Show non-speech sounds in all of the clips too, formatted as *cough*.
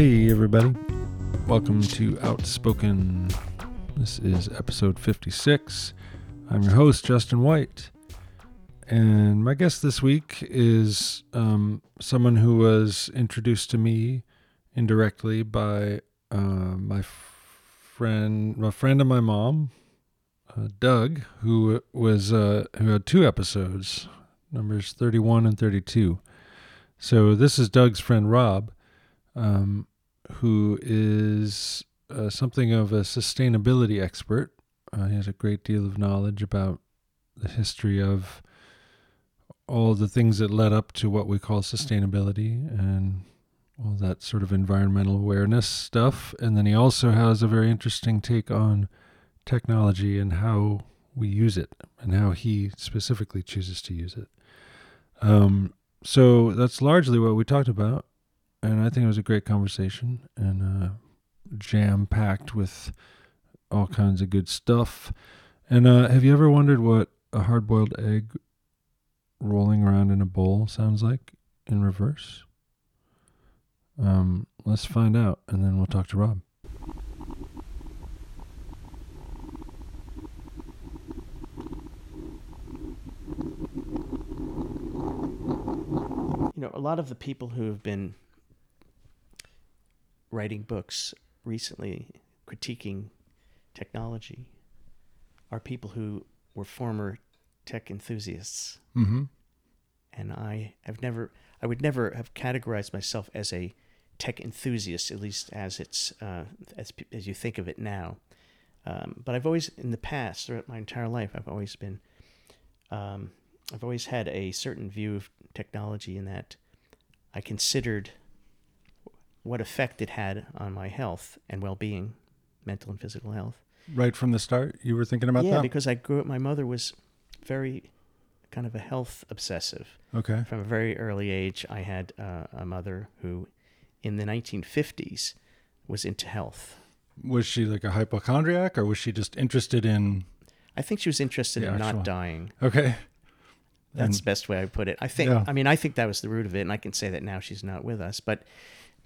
Hey, everybody. Welcome to Outspoken. This is episode 56. I'm your host, Justin White. And my guest this week is um, someone who was introduced to me indirectly by uh, my friend, a friend of my mom, uh, Doug, who was uh, who had two episodes, numbers 31 and 32. So this is Doug's friend Rob um, who is uh, something of a sustainability expert. Uh, he has a great deal of knowledge about the history of all the things that led up to what we call sustainability and all that sort of environmental awareness stuff. And then he also has a very interesting take on technology and how we use it and how he specifically chooses to use it. Um, so that's largely what we talked about and I think it was a great conversation and uh, jam packed with all kinds of good stuff. And uh, have you ever wondered what a hard boiled egg rolling around in a bowl sounds like in reverse? Um, let's find out, and then we'll talk to Rob. You know, a lot of the people who have been writing books recently critiquing technology are people who were former tech enthusiasts. Mm-hmm. And I have never, I would never have categorized myself as a tech enthusiast, at least as it's, uh, as, as you think of it now. Um, but I've always, in the past, throughout my entire life, I've always been, um, I've always had a certain view of technology in that I considered what effect it had on my health and well-being, mental and physical health. Right from the start, you were thinking about yeah, that. Yeah, because I grew up. My mother was very kind of a health obsessive. Okay. From a very early age, I had uh, a mother who, in the 1950s, was into health. Was she like a hypochondriac, or was she just interested in? I think she was interested in actual... not dying. Okay. That's and, the best way I put it. I think. Yeah. I mean, I think that was the root of it, and I can say that now she's not with us, but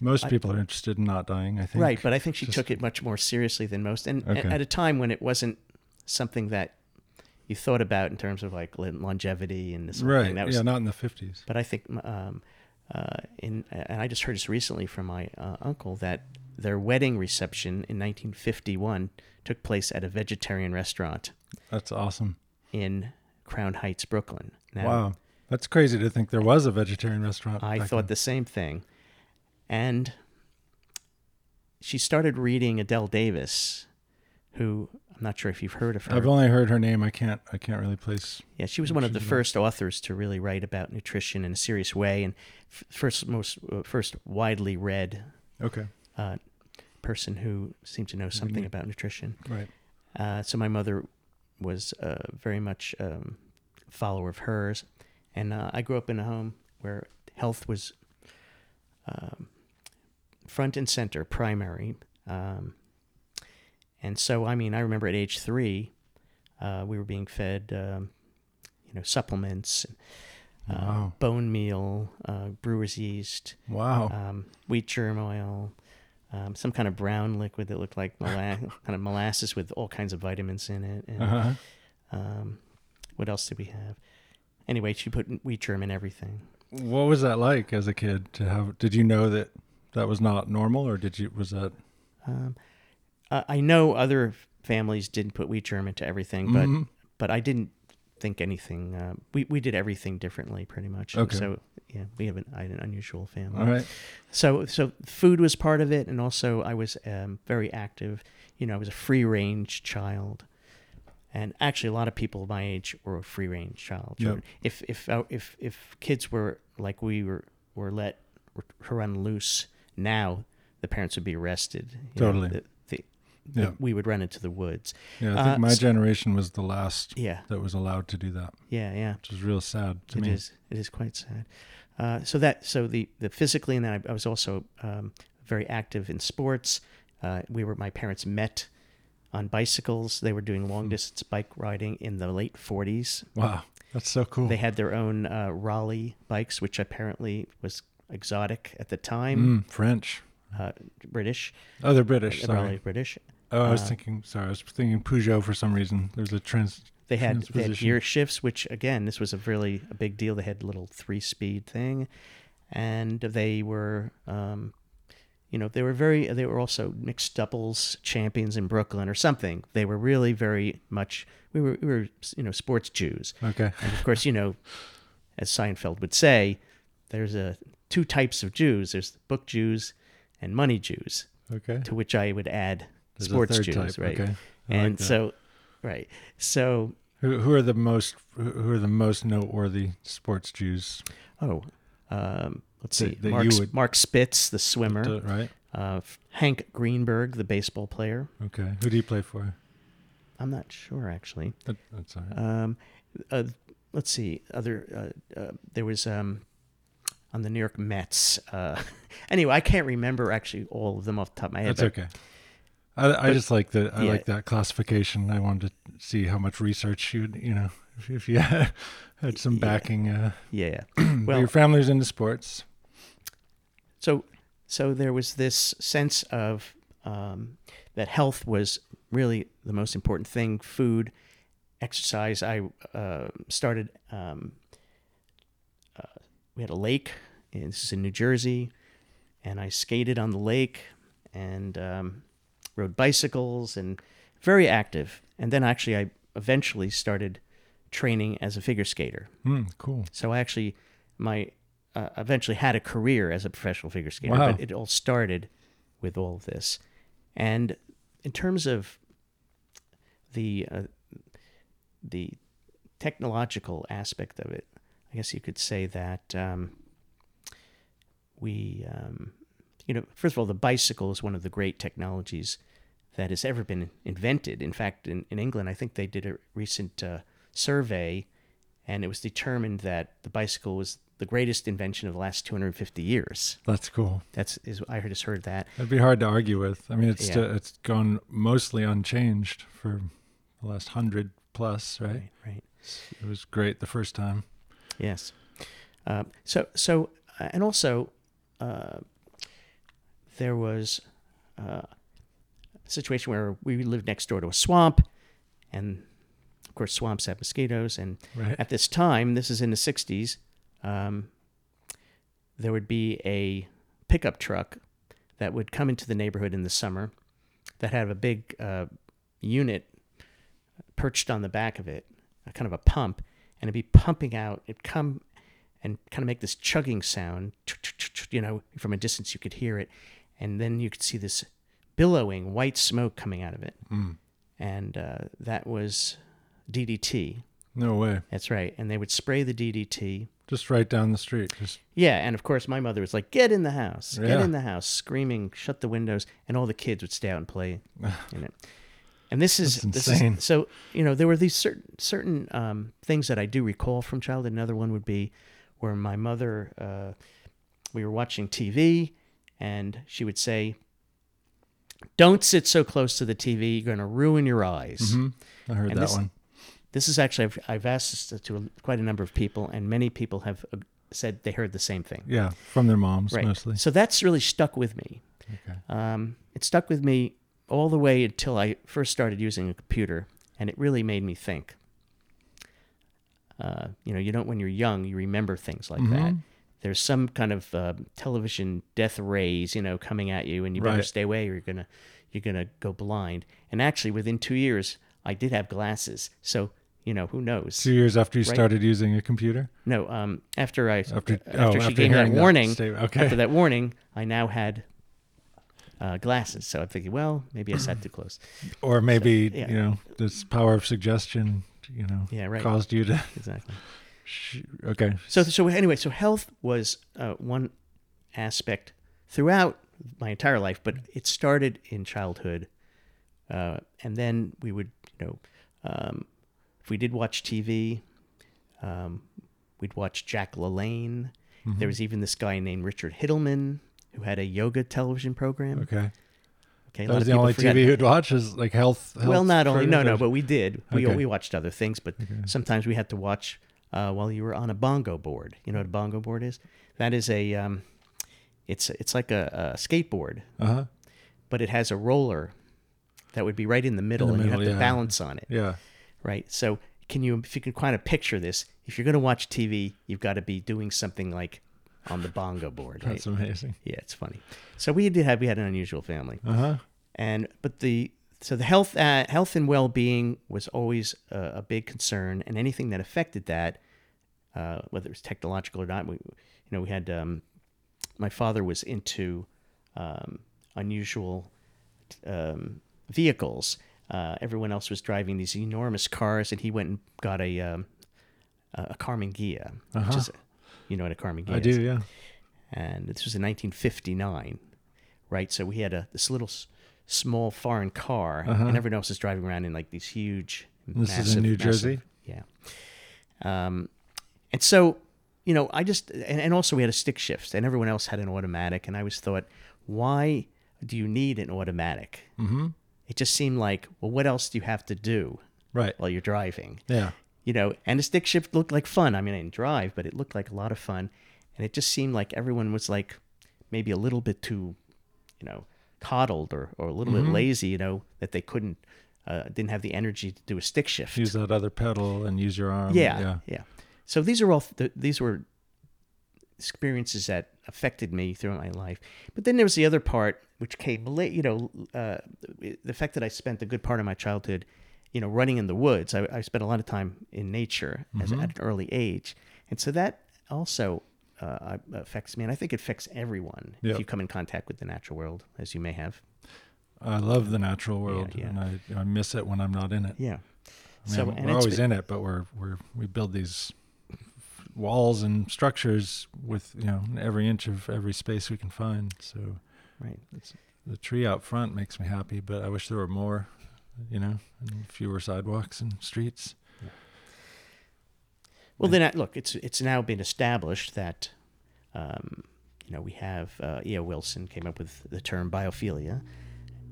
most people are interested in not dying, I think. Right, but I think she Just, took it much more seriously than most, and okay. at a time when it wasn't something that you thought about in terms of like longevity and this right. thing. That was, yeah, not in the fifties. But I think, um, uh, in and I just heard this recently from my uh, uncle that their wedding reception in 1951 took place at a vegetarian restaurant. That's awesome. In Crown Heights, Brooklyn. Now, wow, that's crazy to think there was a vegetarian restaurant. I thought then. the same thing. And she started reading Adelle Davis, who I'm not sure if you've heard of her. I've only heard her name. I can't. I can't really place. Yeah, she was one of the first authors to really write about nutrition in a serious way, and f- first most uh, first widely read. Okay. Uh, person who seemed to know something mm-hmm. about nutrition. Right. Uh, so my mother was uh, very much um, a follower of hers, and uh, I grew up in a home where health was um, front and center, primary. Um, and so, I mean, I remember at age three, uh, we were being fed, um, you know, supplements, uh, wow. bone meal, uh, brewer's yeast, wow, um, wheat germ oil, um, some kind of brown liquid that looked like mola- *laughs* kind of molasses with all kinds of vitamins in it. And, uh-huh. Um, what else did we have? Anyway, she put wheat germ in everything. What was that like as a kid to have? Did you know that that was not normal, or did you? Was that? Um, I know other families didn't put wheat germ into everything, but mm-hmm. but I didn't think anything. Uh, we we did everything differently, pretty much. Okay. So yeah, we have an, an unusual family. All right. So so food was part of it, and also I was um, very active. You know, I was a free range child and actually a lot of people my age were a free range child yep. if if if if kids were like we were were let run loose now the parents would be arrested totally know, the, the, yeah. The, we would run into the woods yeah i think uh, my so, generation was the last yeah that was allowed to do that yeah yeah which is real sad to it me is, it is quite sad uh, so that so the the physically and then I, I was also um, very active in sports uh, we were my parents met on bicycles. They were doing long hmm. distance bike riding in the late 40s. Wow, that's so cool. They had their own uh, Raleigh bikes, which apparently was exotic at the time. Mm, French. uh, British, Oh, they're British. Sorry. British. Oh, I was Uh, thinking. Sorry, I was thinking Peugeot for some reason. There's a trans. They had, they had gear shifts, which again, this was a really a big deal. They had a little three-speed thing, and they were, um, you know, they were very. They were also mixed doubles champions in Brooklyn or something. They were really very much. We were, we were, you know, sports Jews, Okay. and of course, you know, as Seinfeld would say, there's a two types of Jews. There's book Jews and money Jews, Okay. to which I would add There's sports Jews, type. right? Okay. I And like so, right, so who, who are the most who are the most noteworthy sports Jews? Oh, um, let's That- see. that Mark, would- Mark Spitz, the swimmer. Uh, Right. Uh, Hank Greenberg, the baseball player. Okay. Who do you play for? I'm not sure actually. That, that's all right. Um, uh, let's see. Other uh, uh, there was um, on the New York Mets. Uh, *laughs* anyway, I can't remember actually all of them off the top of my head. That's but- okay. I, I just like the I yeah. like that classification. I wanted to see how much research you'd you know if, if you *laughs* had some Yeah. backing. Uh, Yeah. *clears throat* but Well- your family's into sports. So, so there was this sense of um, that health was really the most important thing. Food, exercise. I uh, started. Um, we had a lake. And this is in New Jersey, and I skated on the lake and um, rode bicycles and very active. And then actually, I eventually started training as a figure skater. Hmm, cool. So I actually, my uh, eventually had a career as a professional figure skater, Wow. but it all started with all of this. And in terms of the uh, the technological aspect of it, I guess you could say that um, we, um, you know, first of all, the bicycle is one of the great technologies that has ever been invented. In fact, in, in England, I think they did a recent uh, survey, and it was determined that the bicycle was the greatest invention of the last 250 years. That's cool. That's is I just heard that. That'd be hard to argue with. I mean, it's Yeah. it's gone mostly unchanged for the last hundred plus, right? Right, right. It was great the first time. Yes. Um, so so uh, and also uh, there was uh, a situation where we lived next door to a swamp, and of course swamps have mosquitoes. And Right. at this time, this is in the '60s, um, there would be a pickup truck that would come into the neighborhood in the summer that had a big uh, unit perched on the back of it, a kind of a pump, and it'd be pumping out. It'd come and kind of make this chugging sound, you know, from a distance you could hear it, and then you could see this billowing white smoke coming out of it, Mm. and uh, that was DDT. No way. That's right, and they would spray the DDT. Just right down the street. Just Yeah, and of course my mother was like, "Get in the house, get in the house," screaming, "Shut the windows!" And all the kids would stay out and play *laughs* in it. And this is That's this is so you know there were these certain certain um, things that I do recall from childhood. Another one would be where my mother uh, we were watching TV and she would say, "Don't sit so close to the TV. You're going to ruin your eyes." hmm I heard And that this- one. This is actually I've, I've asked this to a, quite a number of people, and many people have uh, said they heard the same thing. Yeah, from their moms Right. mostly. So that's really stuck with me. Okay. Um, it stuck with me all the way until I first started using a computer, and it really made me think. Uh, you know, you don't when you're young, you remember things like that. Mhm. There's some kind of uh, television death rays, you know, coming at you, and you better Right. stay away, or you're gonna you're gonna go blind. And actually, within two years, I did have glasses, so you know, who knows? Two years after you Right. started using a computer. No, um, after I After, after, oh, she after gave me that warning, statement. okay. after that warning, I now had uh, glasses. So I'm thinking, well, maybe I sat too close. *clears throat* or maybe yeah. you know this power of suggestion. You know, Yeah, right. caused you to. Exactly. *laughs* Okay. So so anyway, so health was uh, one aspect throughout my entire life, but it started in childhood, uh, and then we would, you know, um, if we did watch TV, um, we'd watch Jack LaLanne. Mm-hmm. There was even this guy named Richard Hittleman who had a yoga television program. Okay. Okay, That was the only forget TV you'd watch is like health. well, not only no, no, but we did. We Okay. we watched other things, but Okay. sometimes we had to watch uh, while you were on a bongo board. You know what a bongo board is? That is a um, It's it's like a, a skateboard, Uh huh. but it has a roller that would be right in the middle, and you have to yeah. balance on it, Yeah. right? So can you if you can kind of picture this, if you're going to watch TV, you've got to be doing something like on the bongo board, right? That's amazing. Yeah, it's funny. So we did have we had an unusual family, Uh huh. and but the so the health uh, health and well being was always a, a big concern, and anything that affected that, uh, whether it was technological or not, we you know we had um, my father was into um, unusual um, vehicles. Uh, everyone else was driving these enormous cars, and he went and got a um, a Karmann Ghia, which Uh-huh. is you know what a Karmann Ghia I is do. Yeah. and this was in 1959, right? So we had a this little s- small foreign car, Uh-huh. and everyone else is driving around in like these huge, This is in massive, New massive- Jersey? yeah. Um, and so you know, I just and, and also we had a stick shift, and everyone else had an automatic, and I always thought, why do you need an automatic? Mm-hmm. It just seemed like, well, what else do you have to do Right. while you're driving? Yeah. You know, and the stick shift looked like fun. I mean, I didn't drive, but it looked like a lot of fun, and it just seemed like everyone was like maybe a little bit too, you know, coddled or, or a little Mm-hmm. bit lazy, you know, that they couldn't, uh, didn't have the energy to do a stick shift. Use that other pedal and use your arm. yeah, Yeah. yeah, So these are all th- these were experiences that affected me throughout my life. But then there was the other part which came late. You know, uh, the fact that I spent a good part of my childhood, you know, running in the woods. I, I spent a lot of time in nature as, Mm-hmm. at an early age, and so that also uh, affects me. And I think it affects everyone Yep. if you come in contact with the natural world, as you may have. I love the natural world, yeah. and I, I miss it when I'm not in it. Yeah. I mean, so we're and always been- in it, but we're we're we build these walls and structures with you know every inch of every space we can find. So right. the tree out front makes me happy, but I wish there were more, you know, and fewer sidewalks and streets. Well, then, I- look, it's it's now been established that, um, you know, we have uh, E.O. Wilson came up with the term biophilia,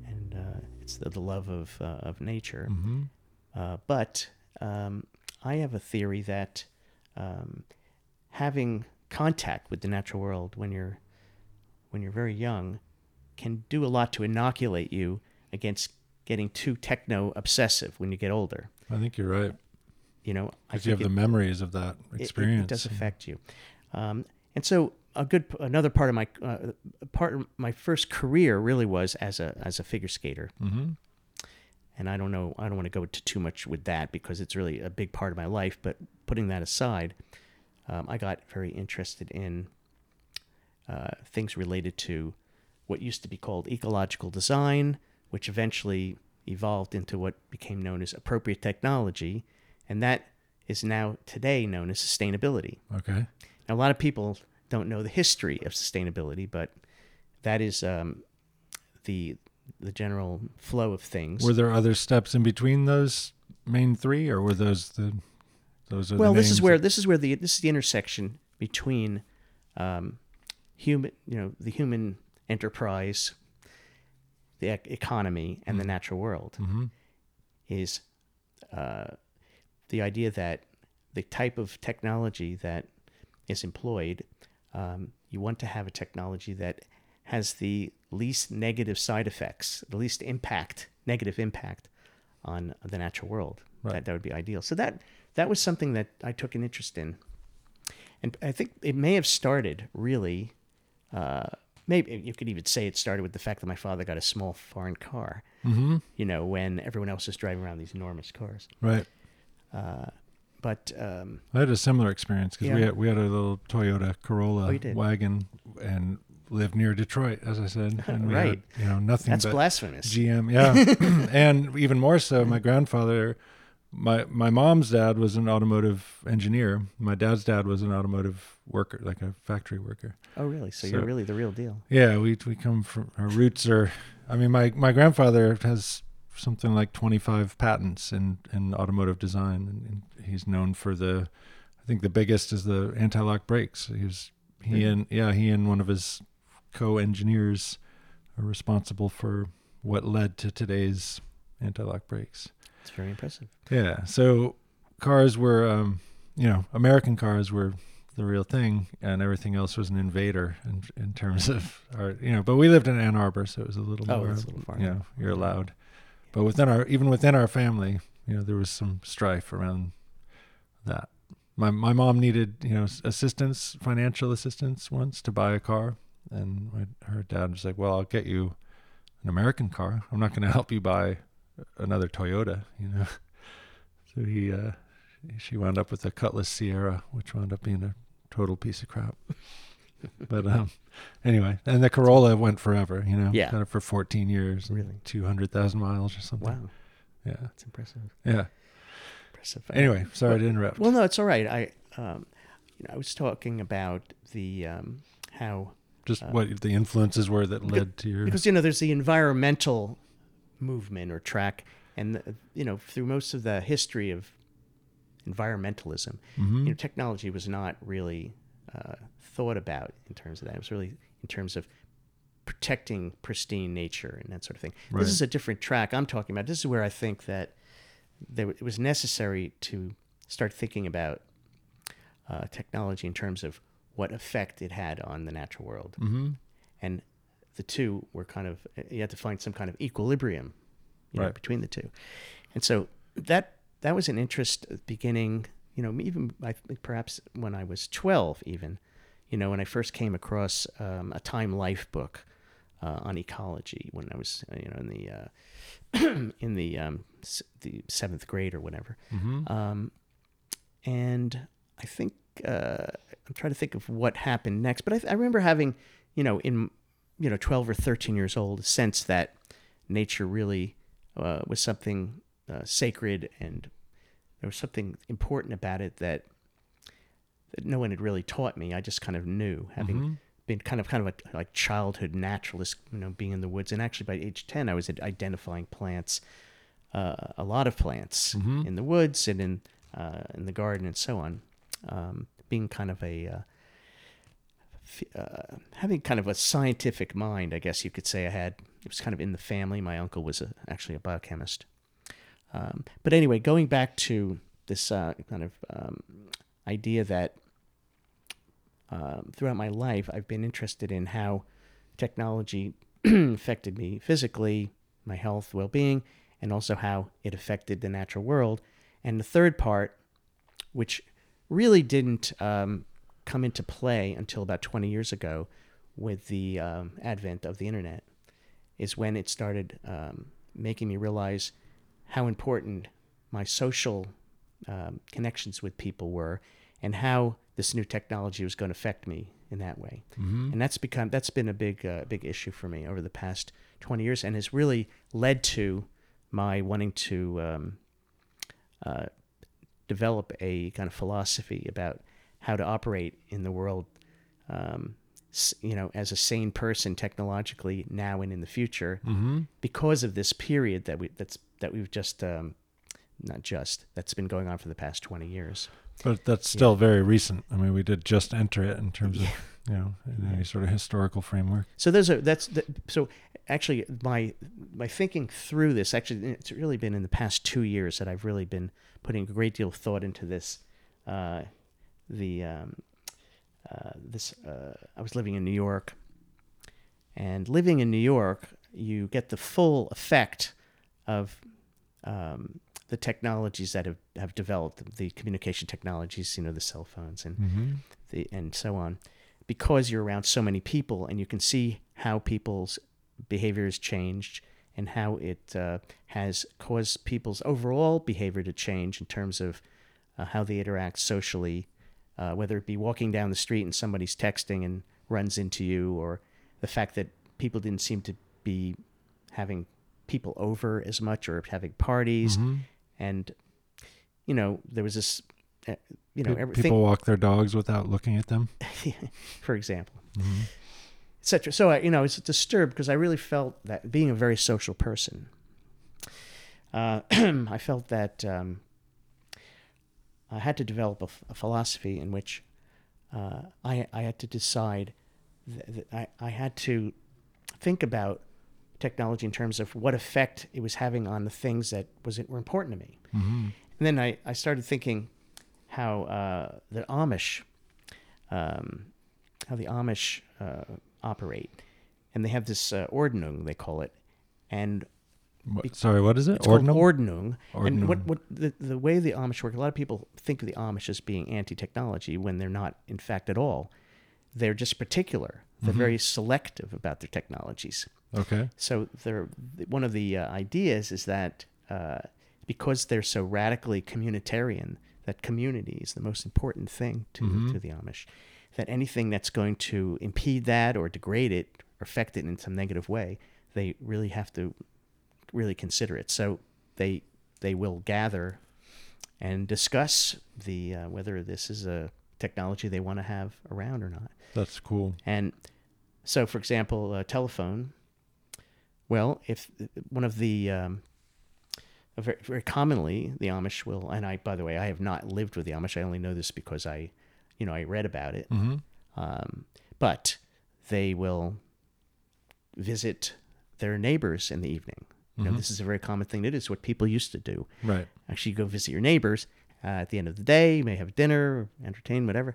and uh, it's the, the love of uh, of nature. Mm-hmm. Uh, but um, I have a theory that um, having contact with the natural world when you're when you're very young can do a lot to inoculate you against getting too techno obsessive when you get older. I think you're right You know, I because you have think the memories of that it- it- experience. It, does affect you. Um, and so a good another part of my uh, part of my first career really was as a as a figure skater. Mm-hmm. And I don't know I don't want to go into too much with that because it's really a big part of my life. But putting that aside, um, I got very interested in uh, things related to what used to be called ecological design, which eventually evolved into what became known as appropriate technology, and that is now today known as sustainability. Okay. Now, a lot of people don't know the history of sustainability, but that is um, the the general flow of things. Were there other steps in between those main three, or were those the those are well, this is where this is where the this is the intersection between um, human, you know, the human enterprise, the ec- economy, and the natural world. Mhm. Is uh, the idea that the type of technology that is employed, um, you want to have a technology that has the least negative side effects, the least impact, negative impact on the natural world. Right. That, that would be ideal. So that that was something that I took an interest in, and I think it may have started really. Uh, maybe you could even say it started with the fact that my father got a small foreign car. Mhm. You know, when everyone else is driving around these enormous cars. right. Uh, but um, I had a similar experience because we had we had a little Toyota Corolla Oh, wagon and lived near Detroit, as I said. *laughs* And we Right. Had, you know nothing that's but blasphemous. GM. Yeah, *laughs* and even more so, my grandfather, my my mom's dad was an automotive engineer. My dad's dad was an automotive worker, like a factory worker. oh, really? So, So- you're really the real deal. Yeah, we we come from our roots are. I mean, my my grandfather has something like twenty five patents in in automotive design, and, he's known for the. I think the biggest is the anti lock brakes. He was he Really? and yeah he and one of his co engineers are responsible for what led to today's anti lock brakes. It's very impressive. Yeah. So cars were, um, you know, American cars were the real thing, and everything else was an invader in, in terms of our, you know. But we lived in Ann Arbor, so it was a little Oh, more, it's a little far. you know, you're allowed. But within our, even within our family, you know, there was some strife around that. My my mom needed, you know, assistance, financial assistance once to buy a car, and my, her dad was like, "Well, I'll get you an American car. I'm not going to help you buy another Toyota," you know. *laughs* So he, uh, she wound up with a Cutlass Ciera, which wound up being a total piece of crap. *laughs* but um, anyway, and the Corolla went forever, you know, Yeah. kind of for 14 years, Really? 200,000 miles or something. Wow, Yeah, that's impressive. yeah. Impressive. Anyway, sorry to interrupt. Well, no, it's all right. I, um, you know, I was talking about the um, how Just uh, what the influences were that led to your. because you know there's the environmental movement or track, and the, you know through most of the history of environmentalism, Mhm. you know, technology was not really uh, thought about in terms of that. It was really in terms of protecting pristine nature and that sort of thing. Right. This is a different track I'm talking about. This is where I think that there, it was necessary to start thinking about uh, technology in terms of what effect it had on the natural world. Mhm. And the two were kind of, you had to find some kind of equilibrium you know, Right. between the two. And so that that was an interest beginning, you know, even I think perhaps when I was 12, even, you know, when I first came across um, a Time Life book uh, on ecology when I was, uh, you know, in the uh, *clears throat* in the um, s- the seventh grade or whatever. Mhm. Um, and I think uh, I'm trying to think of what happened next, but I, I remember having, you know, in you know 12 or 13 years old, a sense that nature really uh, was something uh, sacred and there was something important about it that that no one had really taught me. I just kind of knew, having Mhm. been kind of kind of a like childhood naturalist, you know, being in the woods. And actually, by age 10, I was identifying plants, uh, a lot of plants Mhm. in the woods and in uh, in the garden and so on. Um, being kind of a uh, having kind of a scientific mind, I guess you could say I had. It was kind of in the family. My uncle was a, actually a biochemist. Um, but anyway, going back to this uh, kind of um, idea that um, throughout my life, I've been interested in how technology *clears throat* affected me physically, my health, well being, and also how it affected the natural world. And the third part, which really didn't um, come into play until about 20 years ago with the um, advent of the internet, is when it started um, making me realize how important my social um, connections with people were and how this new technology was going to affect me in that way. Mhm. And that's become that's been a big uh, big issue for me over the past 20 years and has really led to my wanting to um, uh, develop a kind of philosophy about how to operate in the world um, you know as a sane person technologically now and in the future Mhm. because of this period that we that's that we've just um, not just that's been going on for the past 20 years But that's still very recent. I mean, we did just enter it in terms of, you know, in any sort of historical framework. so there's a that's the, so actually my my thinking through this actually it's really been in the past two years that I've really been putting a great deal of thought into this uh, the um, uh, this uh, I was living in New York and living in New York you get the full effect of um, the technologies that have, have developed the communication technologies you know the cell phones and Mm-hmm. the and so on because you're around so many people and you can see how people's behavior has changed and how it uh, has caused people's overall behavior to change in terms of uh, how they interact socially uh, whether it be walking down the street and somebody's texting and runs into you or the fact that people didn't seem to be having people over as much or having parties Mm-hmm. and you know there was this uh, you know everything people walk their dogs without looking at them. *laughs* for example, Mm-hmm. etc. So I, you know, I was disturbed because I really felt that being a very social person, uh, *clears throat* I felt that um, I had to develop a philosophy in which uh, I, I had to decide that, that I, I had to think about technology in terms of what effect it was having on the things that was were important to me. Mm-hmm. And then I, I started thinking how uh, the Amish um, how the Amish uh, operate, and they have this uh, Ordnung they call it, and What, sorry, what is it? it's Ordinal? called Ordnung. And what what the the way the Amish work? A lot of people think of the Amish as being anti-technology when they're not, in fact, at all. They're just particular. They're very selective about their technologies. okay. So they're, one of the uh, ideas is that uh, because they're so radically communitarian, that community is the most important thing to, to the Amish. That anything that's going to impede that or degrade it or affect it in some negative way, they really have to really consider it. So they they will gather and discuss the uh, whether this is a technology they want to have around or not. That's cool. And so, for example, a telephone. Well, if one of the um, very, very commonly the Amish will, and I, by the way, I have not lived with the Amish. I only know this because I, you know, I read about it. Mm-hmm. Um, but they will visit their neighbors in the evening. You know, this is a very common thing to do. It's what people used to do. Right. Actually, you go visit your neighbors uh, at the end of the day. You may have dinner, entertain, whatever.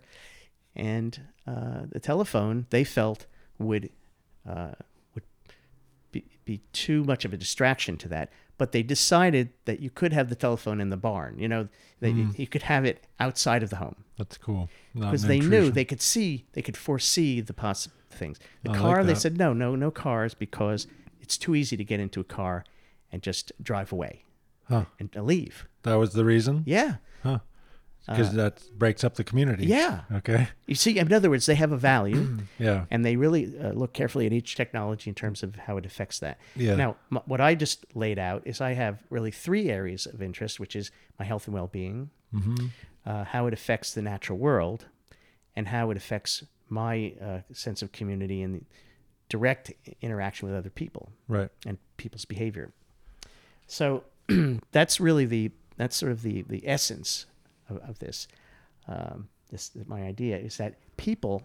And uh, the telephone they felt would uh, would be, be too much of a distraction to that. But they decided that you could have the telephone in the barn. You know, that you, you could have it outside of the home That's cool. Because they knew they could see they could foresee the possible things. The I like car, they said no, no, no cars because it's too easy to get into a car and just drive away Huh. and leave. That was the reason? Yeah, Huh. Because that breaks up the community. Uh, yeah. Okay. You see, in other words, they have a value, *clears throat* Yeah. and they really uh, look carefully at each technology in terms of how it affects that. Yeah. Now, m- what I just laid out is I have really three areas of interest, which is my health and well-being, Mm-hmm. uh, how it affects the natural world, and how it affects my uh, sense of community and direct interaction with other people Right. and people's behavior. So *clears throat* that's really the that's sort of the the essence of, of this. Um, this my idea is that people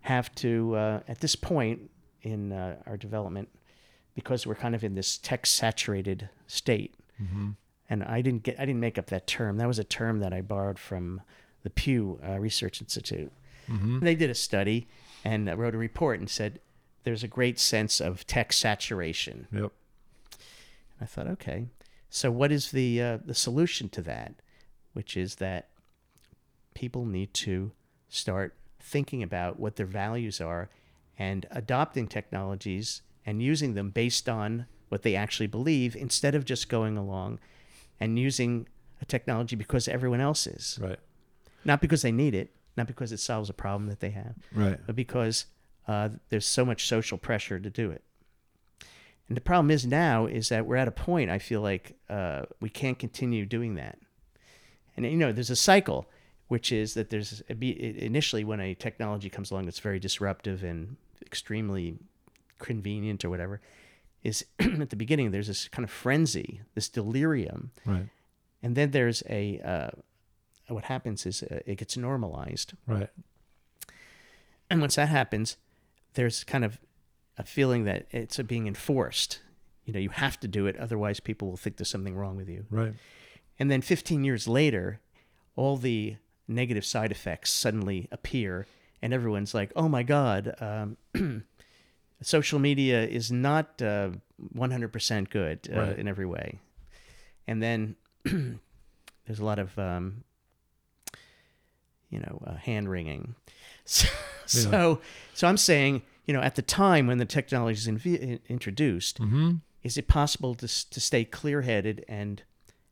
have to uh, at this point in uh, our development because we're kind of in this tech saturated state. And I didn't get I didn't make up that term. That was a term that I borrowed from the Pew uh, Research Institute. They did a study and wrote a report and said there's a great sense of tech saturation. Yep. I thought, okay, so what is the uh, the solution to that? Which is that people need to start thinking about what their values are and adopting technologies and using them based on what they actually believe instead of just going along and using a technology because everyone else is. Right. Not because they need it, not because it solves a problem that they have, Right. but because uh, there's so much social pressure to do it. And the problem is now is that we're at a point. I feel like uh, we can't continue doing that. And you know, there's a cycle, which is that there's initially when a technology comes along that's very disruptive and extremely convenient or whatever, is *clears throat* at the beginning there's this kind of frenzy, this delirium, Right. and then there's a uh, what happens is uh, it gets normalized, Right. and once that happens, there's kind of a feeling that it's being enforced. You know, you have to do it, otherwise people will think there's something wrong with you. Right. And then 15 years later, all the negative side effects suddenly appear, and everyone's like, "Oh my God, um, *clears throat* social media is not uh, 100% good uh, Right. in every way." And then *clears throat* there's a lot of, um, you know, uh, hand wringing. *laughs* So, so, so I'm saying, you know, at the time when the technology is introduced, Mm-hmm. is it possible to, to stay clear headed and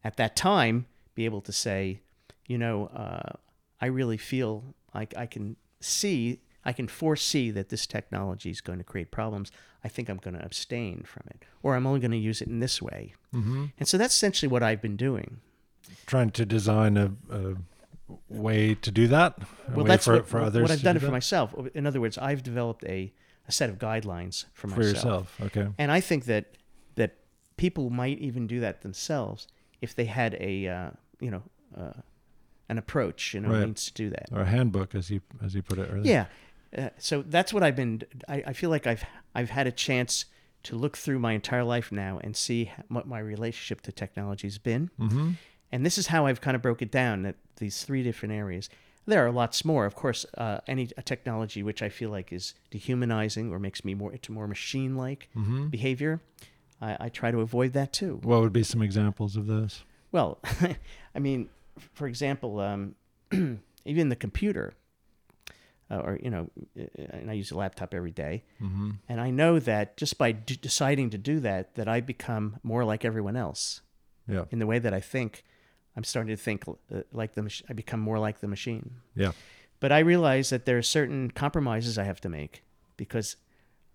at that time be able to say, you know, uh, I really feel like I can see, I can foresee that this technology is going to create problems. I think I'm going to abstain from it, or I'm only going to use it in this way. Mm-hmm. And so that's essentially what I've been doing. Trying to design a, a way to do that. Well, that's for, what, for what. I've done do it for that? myself. In other words, I've developed a, a set of guidelines for For myself. yourself. Okay. And I think that that people might even do that themselves if they had a uh, you know uh, an approach, you know, Right. means to do that. Or a handbook, as you as you put it earlier. Yeah. Uh, so that's what I've been. I, I feel like I've I've had a chance to look through my entire life now and see what my relationship to technology has been. Mm-hmm. And this is how I've kind of broke it down at these three different areas. There are lots more, of course. Uh, any a technology which I feel like is dehumanizing or makes me more into more machine-like Mm-hmm. behavior, I, I try to avoid that too. What would be some examples of those? Well, *laughs* I mean, for example, um, *clears throat* even the computer, uh, or you know, uh, and I use a laptop every day, Mm-hmm. and I know that just by d- deciding to do that, that I become more like everyone else Yeah. in the way that I think. I'm starting to think uh, like the mach- I become more like the machine. Yeah. But I realize that there are certain compromises I have to make because,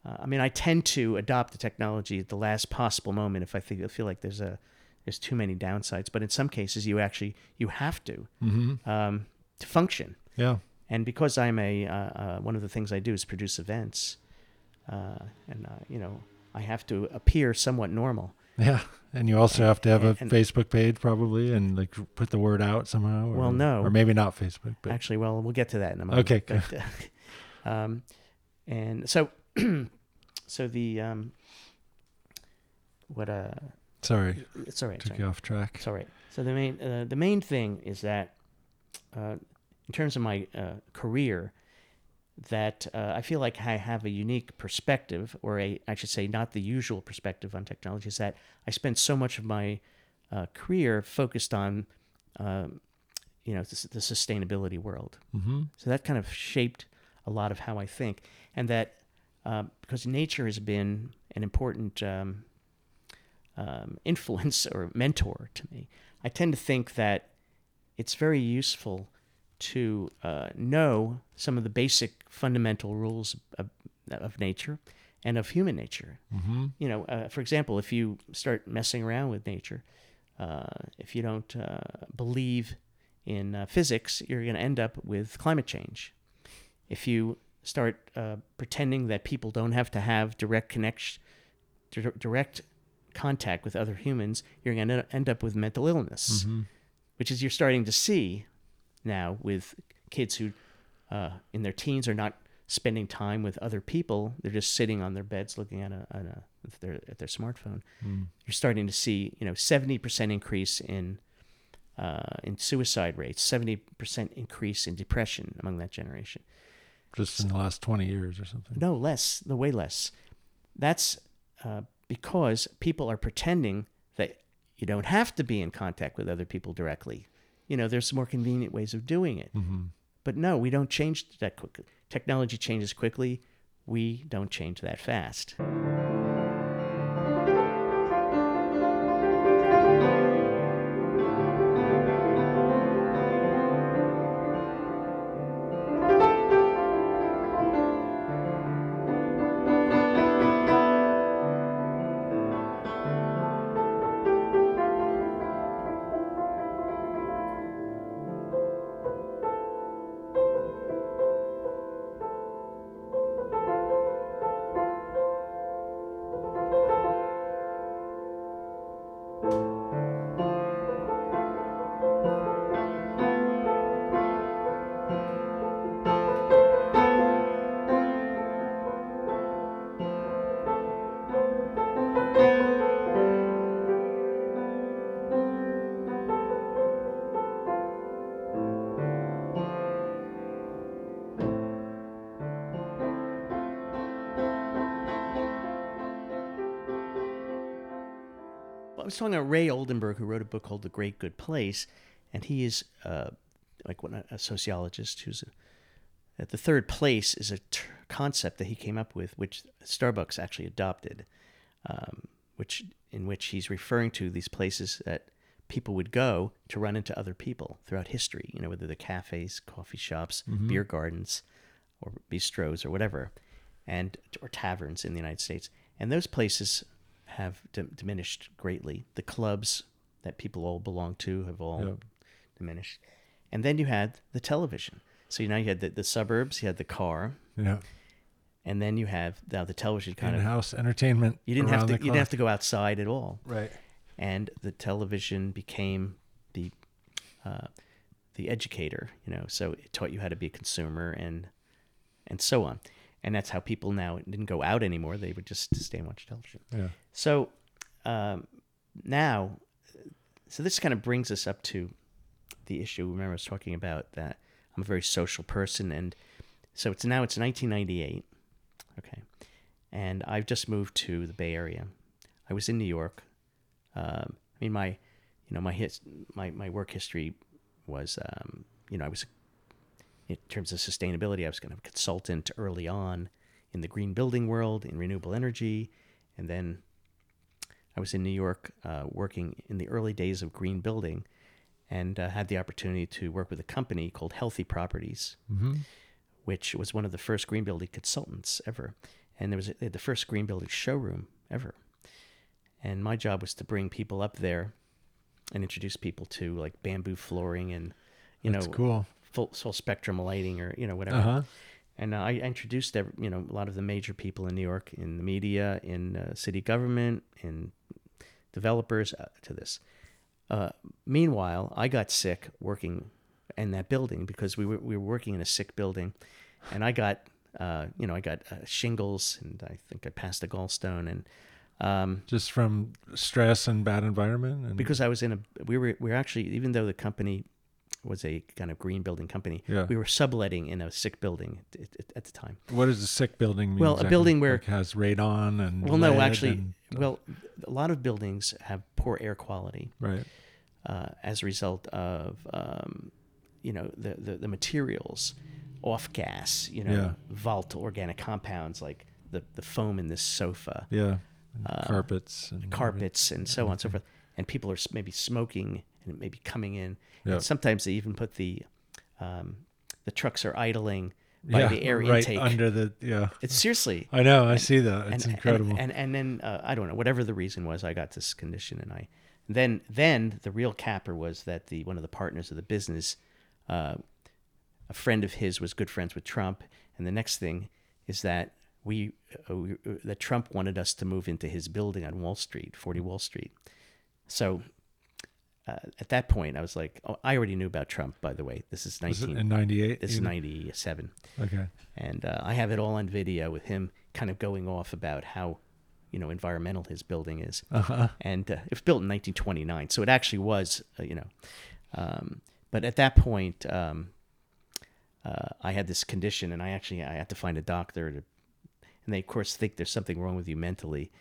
uh, I mean, I tend to adopt the technology at the last possible moment if I think I feel like there's a there's too many downsides. But in some cases, you actually you have to Mm-hmm. um, to function. Yeah. And because I'm a uh, uh, one of the things I do is produce events, uh, and uh, you know I have to appear somewhat normal. Yeah. And you also have to have a And- Facebook page probably and like put the word out somehow. Or, Well, no. Or maybe not Facebook, but Actually, well, we'll get to that in a moment. Okay, But, uh, *laughs* um, and so, *clears throat* so the um, what uh, sorry, it's all right. took sorry. you off track. It's all right. So the main uh, the main thing is that uh, in terms of my uh, career, that uh, I feel like I have a unique perspective, or a I should say, not the usual perspective on technology. Is that I spent so much of my uh, career focused on, um, you know, the, the sustainability world. Mm-hmm. So that kind of shaped a lot of how I think, and that uh, because nature has been an important um, um, *laughs* influence or mentor to me, I tend to think that it's very useful to uh, know some of the basic fundamental rules of, of nature and of human nature. Mm-hmm. You know, uh, for example, if you start messing around with nature, uh, if you don't uh, believe in uh, physics, you're going to end up with climate change. If you start uh, pretending that people don't have to have direct connection, dir- direct contact with other humans, you're going to end up with mental illness, Mm-hmm. which is you're starting to see now with kids who, uh, in their teens, are not spending time with other people. They're just sitting on their beds looking at a, at, a at their at their smartphone. Mm. You're starting to see, you know, seventy percent increase in uh, in suicide rates, seventy percent increase in depression among that generation. Just in the last 20 years or something. No less, no way less. That's uh, because people are pretending that you don't have to be in contact with other people directly. You know, there's some more convenient ways of doing it. Mm-hmm. But no, we don't change that quickly. Technology changes quickly. We don't change that fast. Was talking about Ray Oldenburg, who wrote a book called The Great Good Place, and he is uh, like a sociologist who's a, at the third place is a concept that he came up with, which Starbucks actually adopted, um, which in which he's referring to these places that people would go to run into other people throughout history. You know, whether the cafes, coffee shops, beer gardens, or bistros or whatever, and or taverns in the United States, and those places have d- diminished greatly. The clubs that people all belong to have all Yep. diminished, and then you had the television. So you now you had the, the suburbs, you had the car, Yeah. and then you have now the television kind of. In-house entertainment. You didn't have to. You didn't have to go outside at all, Right. and the television became the uh, the educator. You know, so it taught you how to be a consumer and and so on. And that's how people now didn't go out anymore. They would just stay and watch television. Yeah. So um, now, so this kind of brings us up to the issue. Remember, I was talking about that I'm a very social person, and so it's now it's 1998. Okay, and I've just moved to the Bay Area. I was in New York. Um, I mean, my, you know, my his, my my work history was, um, you know, I was in terms of sustainability, I was kind of a consultant early on in the green building world, in renewable energy, and then I was in New York uh, working in the early days of green building, and uh, had the opportunity to work with a company called Healthy Properties, Mm-hmm. which was one of the first green building consultants ever, and there was a, the first green building showroom ever, and my job was to bring people up there and introduce people to like bamboo flooring and you That's know cool. Full, full spectrum lighting or you know whatever. Uh huh. And uh, I introduced every, you know a lot of the major people in New York, in the media, in uh, city government, in developers uh, to this. Uh, meanwhile, I got sick working in that building because we were we were working in a sick building, and I got uh, you know I got uh, shingles and I think I passed a gallstone and um, Just from stress and bad environment, and because I was in a we were we were actually even though the company was a kind of green building company, Yeah. we were subletting in a sick building at, at, at the time. what does a sick building mean? Well, a building where- Like has radon and Well, no, actually, and- well, a lot of buildings have poor air quality right. uh, as a result of, um, you know, the, the, the materials, off gas, you know, Yeah. volatile organic compounds like the, the foam in this sofa, Yeah. And Uh, carpets and carpets, and so on and so forth. And people are maybe smoking and maybe coming in. Yeah. And sometimes they even put the, um, the trucks are idling by yeah, the air right intake. under the yeah. It's seriously, I know. I see that. It's and, incredible. And, and and then uh, I don't know whatever the reason was, I got this condition, and I then then the real capper was that the one of the partners of the business, uh, a friend of his was good friends with Trump, and the next thing is that we, uh, we uh, that Trump wanted us to move into his building on Wall Street, Forty Wall Street. So. Uh, at that point, I was like, "Oh, I already knew about Trump." By the way, this is Is it nineteen. in '98? This is ninety-seven Okay. and uh, I have it all on video with him kind of going off about how, you know, environmental his building is. Uh huh. And uh, it was built in 1929, so it actually was, uh, you know. Um, but at that point, um, uh, I had this condition, and I actually I had to find a doctor to, and they of course think there's something wrong with you mentally.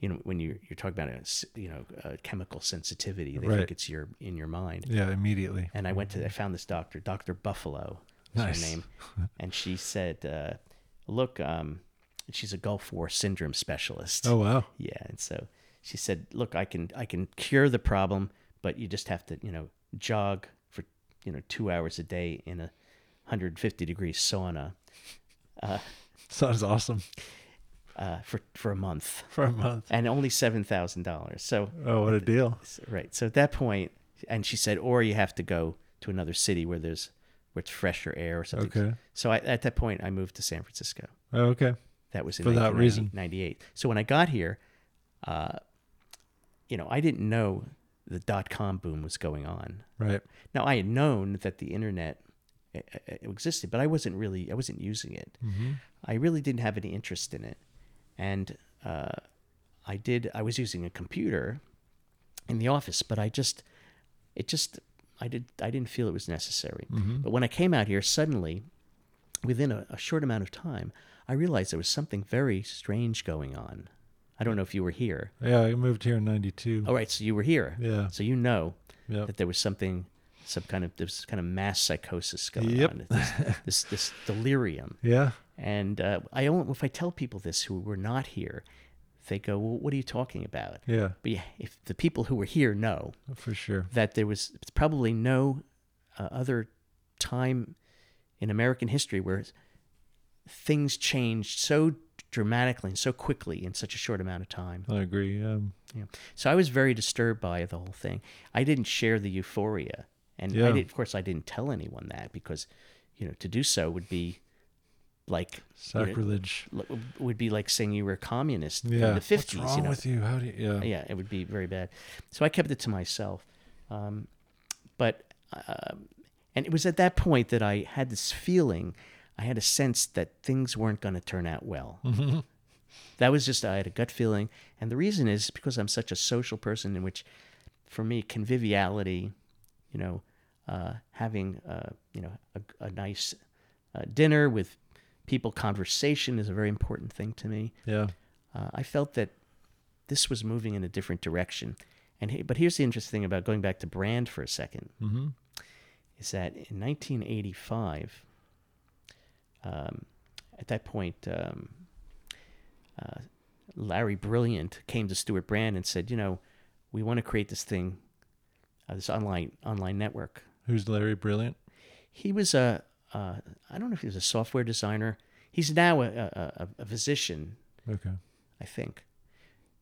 You know, when you you're talking about a you know a chemical sensitivity, they Right. think it's your in your mind. Yeah. Immediately. And I went to, I found this doctor, Dr. Buffalo, is Nice. her name. *laughs* And she said, uh, look, um, she's a Gulf War syndrome specialist. Oh wow. Yeah. And so she said, look, I can, I can cure the problem, but you just have to, you know, jog for, you know, two hours a day in a 150 degree sauna, Sounds awesome uh, for, for a month *laughs* for a month. and only $7,000. So, Oh, what a deal. right. So at that point, and she said, or you have to go to another city where there's, where it's fresher air or something. Okay. So I, at that point, I moved to San Francisco. Oh, okay. That was in For that reason. 98. So when I got here, uh, you know, I didn't know the dot com boom was going on. Right. Now I had known that the internet uh, uh, existed, but I wasn't really, I wasn't using it. Mm-hmm. I really didn't have any interest in it, and uh, I did. I was using a computer in the office, but I just, it just, I did, I didn't feel it was necessary. Mm-hmm. But when I came out here, suddenly, within a, a short amount of time, I realized there was something very strange going on. I don't know if you were here. Yeah. I moved here in '92. All right, so you were here. Yeah. So you know Yeah. that there was something, some kind of was kind of mass psychosis going Yep. on. This, this this delirium. *laughs* Yeah. And uh, I don't, if I tell people this who were not here, they go, "Well, what are you talking about?" Yeah. But yeah, if the people who were here know For sure. that there was probably no uh, other time in American history where things changed so dramatically and so quickly in such a short amount of time. I agree. Um, Yeah. So I was very disturbed by the whole thing. I didn't share the euphoria, and I Yeah. did, of course I didn't tell anyone that because, you know, to do so would be like sacrilege. l- would be like saying you were a communist Yeah. in the fifties. What's wrong you know, with you? How do you? Yeah. yeah, it would be very bad. So I kept it to myself. Um, but um and it was at that point that I had this feeling, I had a sense that things weren't going to turn out well. Mm-hmm. That was just I had a gut feeling, and the reason is because I'm such a social person, in which, for me, conviviality, you know, uh, having uh, you know a, a nice uh, dinner with people. Conversation is a very important thing to me. Yeah. Uh, I felt that this was moving in a different direction. And he, but here's the interesting thing about going back to Brand for a second Mm-hmm. is that in 1985, um, at that point, um, uh, Larry Brilliant came to Stuart Brand and said, you know, we want to create this thing, uh, this online online network. Who's Larry Brilliant? He was a, uh, I don't know if he was a software designer. He's now a, a, a, physician, Okay. I think.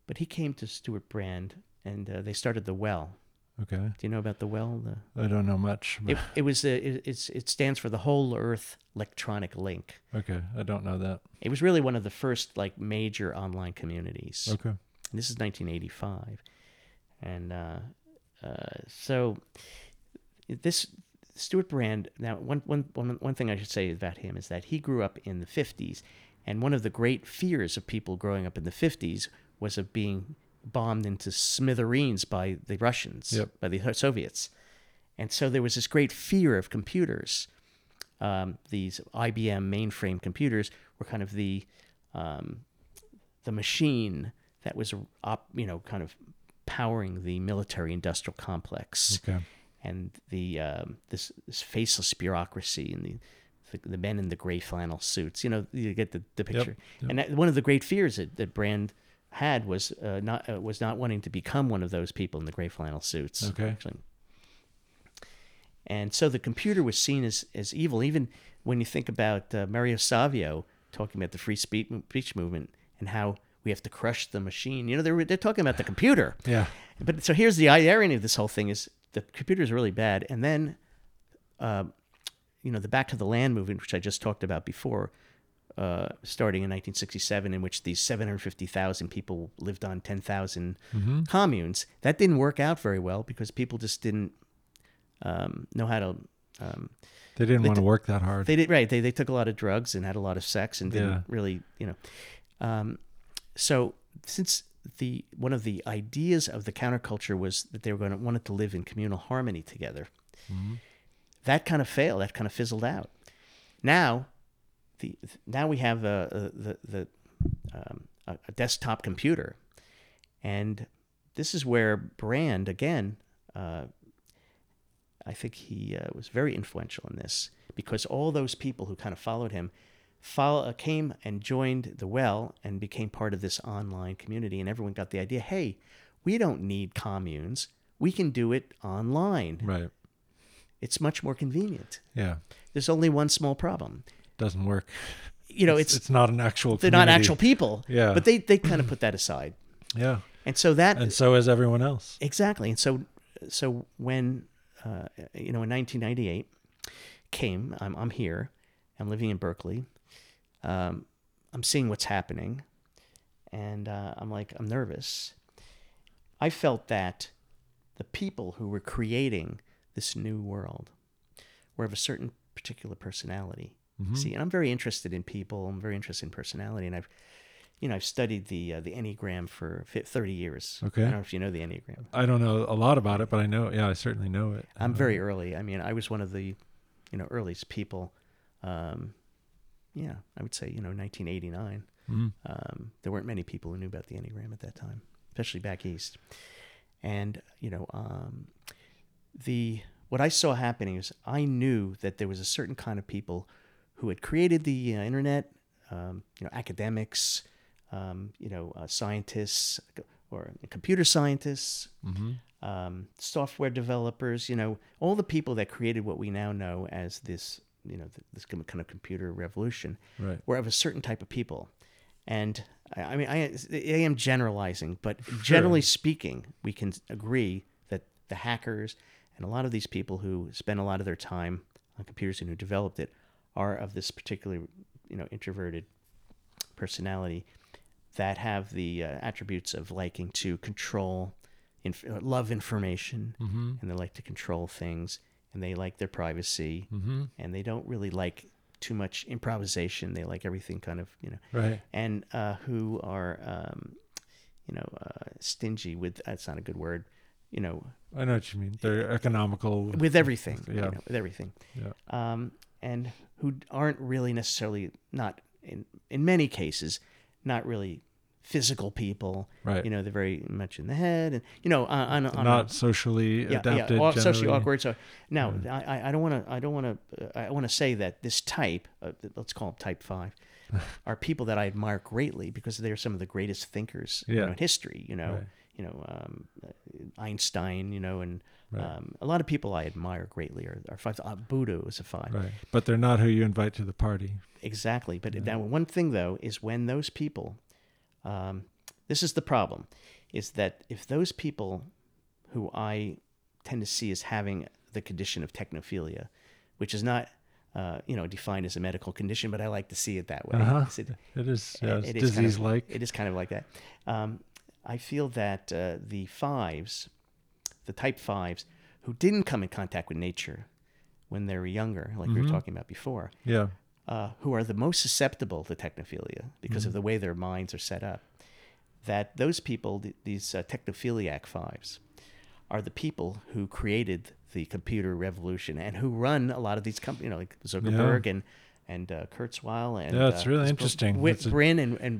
But he came to Stuart Brand and uh, they started the Well. Okay. Do you know about the Well? The, I don't know much. It, it was a, it, it's, it stands for the Whole Earth Electronic Link. okay. I don't know that. It was really one of the first like major online communities. Okay. And this is 1985, and uh, uh, so this Stuart Brand. Now, one, one, one, one thing I should say about him is that he grew up in the 50s, and one of the great fears of people growing up in the 50s was of being bombed into smithereens by the Russians, Yep. by the Soviets, and so there was this great fear of computers. Um, these IBM mainframe computers were kind of the um, the machine that was op, you know kind of powering the military industrial complex Okay. and the um, this, this faceless bureaucracy and the, the the men in the gray flannel suits. You know, you get the, the picture. yep. And that, one of the great fears that, that Brand had was uh, not uh, was not wanting to become one of those people in the gray flannel suits. Okay. Actually. And so the computer was seen as, as evil, even when you think about uh, Mario Savio talking about the free speech, speech movement and how we have to crush the machine. You know, they're, they're talking about the computer. *sighs* Yeah. But so here's the irony of this whole thing is the computer is really bad, and then, uh, you know, the Back to the Land movement, which I just talked about before, uh, starting in 1967, in which these 750,000 people lived on 10,000 Mm-hmm. communes. That didn't work out very well because people just didn't um, know how to. Um, They didn't They want to t- work that hard. they did right. They they took a lot of drugs and had a lot of sex and didn't Yeah. really, you know. Um, so since the one of the ideas of the counterculture was that they were going to wanted to live in communal harmony together, Mhm. that kind of failed. That kind of fizzled out. Now, the now we have a, the the um, a, a desktop computer, and this is where Brand again. Uh, I think he uh, was very influential in this because all those people who kind of followed him follow, uh, came and joined the Well and became part of this online community, and everyone got the idea: hey, we don't need communes; we can do it online. Right. It's much more convenient. Yeah. There's only one small problem. Doesn't work. You know, it's, it's not an actual. they're not actual people. Yeah. But they they kind of put that aside, Yeah. and so that And so is everyone else. Exactly. And so, so when, uh, you know, in 1998 came, I'm, I'm here, I'm living in Berkeley, um, I'm seeing what's happening, and uh, I'm like, I'm nervous. I felt that the people who were creating this new world were of a certain particular personality. Mhm. See, and I'm very interested in people. I'm very interested in personality, and I've, you know, I've studied the uh, the Enneagram for 30 years. Okay. I don't know if you know the Enneagram. I don't know a lot about it, but I know. Yeah, I certainly know it. I'm Uh, very early. I mean, I was one of the, you know, earliest people. Um, yeah, I would say, you know, 1989. mhm. Um, there weren't many people who knew about the Enneagram at that time, especially back east. And you know, um, the what I saw happening is I knew that there was a certain kind of people who had created the uh, internet. Um, you know, academics, um, you know, uh, scientists or computer scientists, Mhm. um, software developers, you know, all the people that created what we now know as this, you know, this kind of computer revolution Right. were of a certain type of people. And I, mean, I, I am generalizing, but generally speaking, we can agree that the hackers and a lot of these people who spend a lot of their time on computers and who developed it are of this particular, you know, introverted personality that have the uh, attributes of liking to control, inf- uh, love information, Mhm. and they like to control things, and they like their privacy, Mhm. and they don't really like too much improvisation. They like everything kind of, you know, Right. and uh, who are, um, you know, uh, stingy with. That's not a good word. you know, I know what you mean. They're economical. with everything, you Yeah. know, with everything, Yeah. um, and who aren't really necessarily not in in many cases not really physical people. Right. You know, they're very much in the head, and you know, on, on, on a- Not socially yeah, adapted. yeah, aw- socially awkward. So now, I, I- I don't want to. I don't want to. I want to say that this type, uh, let's call them type five, *laughs* are people that I admire greatly because they're some of the greatest thinkers you know, in history. You know, Right. you know um, uh, Einstein. You know, and Right. um, a lot of people I admire greatly are, are five. Uh, Buddha was a five. Right. But they're not who you invite to the party. Exactly. But now, one thing though is when those people, um, this is the problem, is that if those people who I tend to see as having the condition of technophilia, which is not, uh, you know, defined as a medical condition, but I like to see it that way. Uh-huh. It- It is. Yeah, it's it is kind of- disease like. it is kind of like that. Um, I feel that uh, the fives, the type fives, who didn't come in contact with nature when they were younger, like we were talking about before, Yeah. Uh, who are the most susceptible to technophilia because Mm-hmm. of the way their minds are set up, that those people, th- these uh, technophiliac fives, are the people who created the computer revolution and who run a lot of these companies, you know, like Zuckerberg and and uh, Kurzweil and Yeah, it's uh, really interesting. Whit- Brin and and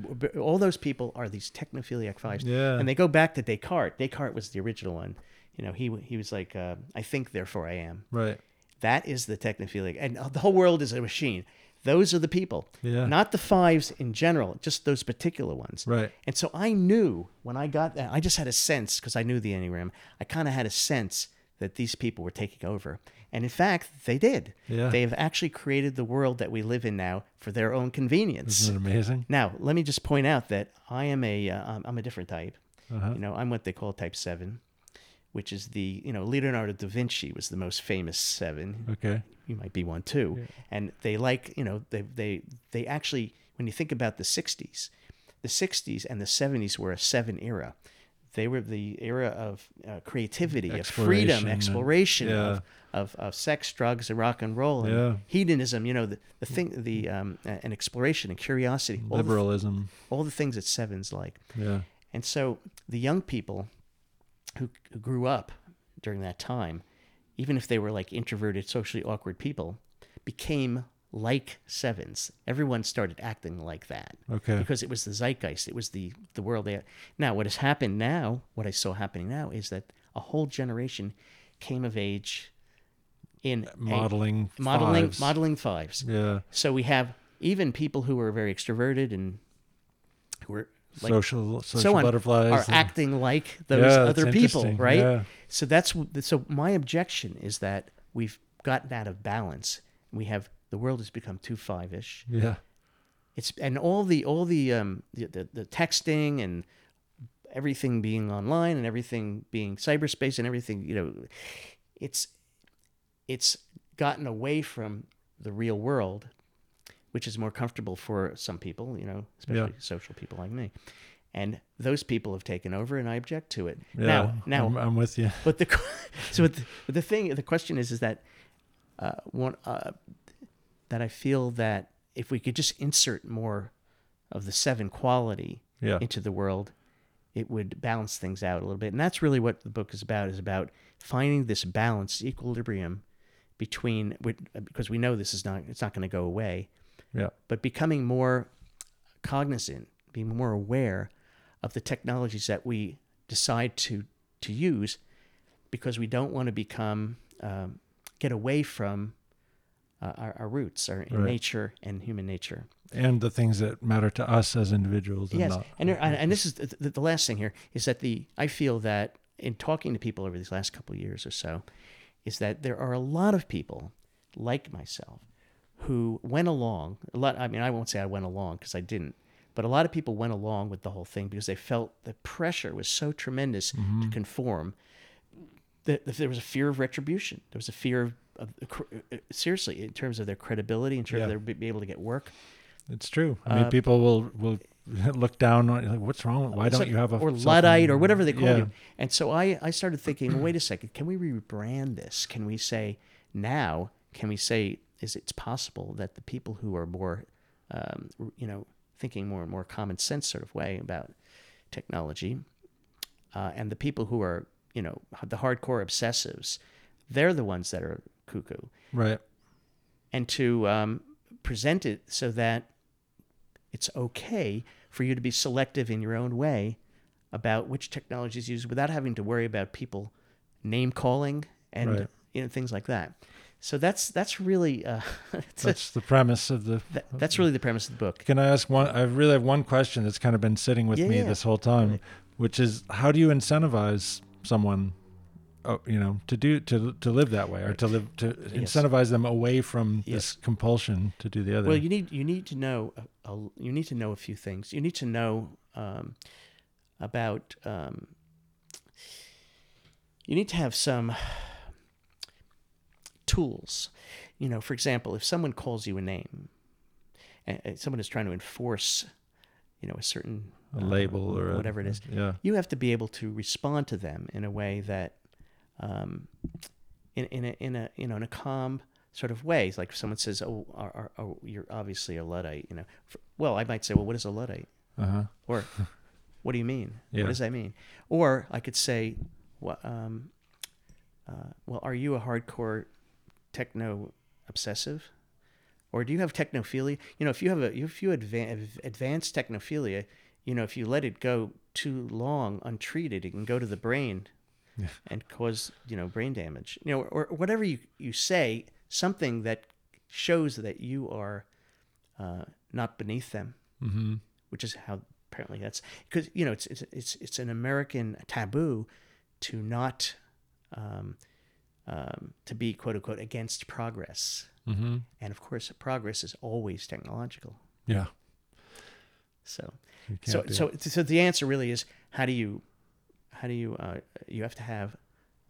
all those people are these technophiliac fives. Yeah. and they go back to Descartes. Descartes was the original one. You know, he he was like, uh, I think, therefore I am. Right. That is the technophiliac, and the whole world is a machine. Those are the people, Yeah. not the fives in general, just those particular ones. Right. And so I knew when I got that, I just had a sense because I knew the Enneagram. I kind of had a sense that these people were taking over, and in fact, they did. Yeah. They have actually created the world that we live in now for their own convenience. Isn't it amazing? Now, let me just point out that I am a uh, I'm- I'm a different type. Uh-huh. You know, I'm what they call type seven, which is the you know Leonardo da Vinci was the most famous seven. Okay. You might be one too. And they like you know they they they actually when you think about the '60s, the '60s and the '70s were a seven era. They were the era of uh, creativity, of Exploration freedom, and- exploration, yeah. of, of, of sex, drugs, and rock and roll, and Yeah. hedonism. You know, the, the thing, the um, and exploration and curiosity. All the, Liberalism. all the things that sevens like. Yeah. And so the young people who, who grew up during that time, even if they were like introverted, socially awkward people, became like sevens. Everyone started acting like that Okay. because it was the zeitgeist. It was the the world. They now what has happened now, what I saw happening now, is that a whole generation came of age in a- Modeling. modeling fives. modeling fives. Yeah. So we have even people who are very extroverted and who are like social social so on butterflies. are and- acting like those Yeah, other people, right? Yeah. So that's so my objection is that we've gotten out of balance. We have the world has become too five ish. Yeah. It's and all the all the um the, the, the texting and everything being online and everything being cyberspace and everything you know it's it's gotten away from the real world which is more comfortable for some people you know especially social people like me and those people have taken over and i object to it Yeah. now now I'm, I'm with you. *laughs* but the so the, but the thing the question is is that uh, one uh, that I feel that if we could just insert more of the seven quality Yeah. into the world, it would balance things out a little bit. And that's really what the book is about: is about finding this balanced equilibrium between because we know this is not it's not going to go away, Yeah. but becoming more cognizant, being more aware of the technologies that we decide to to use, because we don't want to become um, get away from uh, our, our roots, our Right. nature and human nature. And the things that matter to us as individuals. And Yes, not, and there- and this is the, the last thing here is that the I feel that in talking to people over these last couple of years or so, is that there are a lot of people like myself who went along. A lot. I mean, I won't say I went along because I didn't, but a lot of people went along with the whole thing because they felt the pressure was so tremendous to conform that there was a fear of retribution. There was a fear of, of uh, seriously in terms of their credibility, in terms Yeah. of their be be able to get work. It's true. I mean, Uh, people will will *laughs* look down on like, what's wrong? Why don't So- you have a or luddite or whatever they call Yeah. you? And so I I started thinking, wait a second, can we rebrand this? Can we say now? Can we say is it's possible that the people who are more, um, you know, thinking more and more common sense sort of way about technology, uh, and the people who are you know, the hardcore obsessives, they're the ones that are cuckoo. Right. And to um, present it so that it's okay for you to be selective in your own way about which technologies used without having to worry about people name calling and Right. you know things like that. So that's that's really uh, *laughs* that's, That's the premise of the. that, that's really the premise of the book. Can I ask one? I really have one question that's kind of been sitting with Yeah, me yeah. this whole time, Right. which is how do you incentivize someone, oh, you know, to do to to live that way or to live to Yes. incentivize them away from Yes. this compulsion to do the other? Well, you need you need to know a, a, you need to know a few things. You need to know um, about um, you need to have some tools. You know, for example, if someone calls you a name, and, someone is trying to enforce, you know, a certain a uh, label or a- whatever it is, Yeah. you have to be able to respond to them in a way that, um, in in a in a you know in a calm sort of way. Like if someone says, "Oh, are, are, oh you're obviously a luddite," you know. For, well, I might say, "Well, what is a luddite?" Uh huh. Or, *laughs* "What do you mean? Yeah. What does that mean?" Or I could say, "What? Um, uh, well, are you a hardcore techno obsessive?" Or do you have technophilia? You know, if you have a if you advan advanced technophilia, you know, if you let it go too long untreated, it can go to the brain Yeah. and cause you know brain damage. You know, or, or whatever you you say, something that shows that you are uh, not beneath them, Mm-hmm. which is how apparently that's because you know it's it's it's it's an American taboo to not um, um, to be quote unquote against progress, Mm-hmm. and of course, progress is always technological. Yeah. So so so so the answer really is how do you how do you uh, you have to have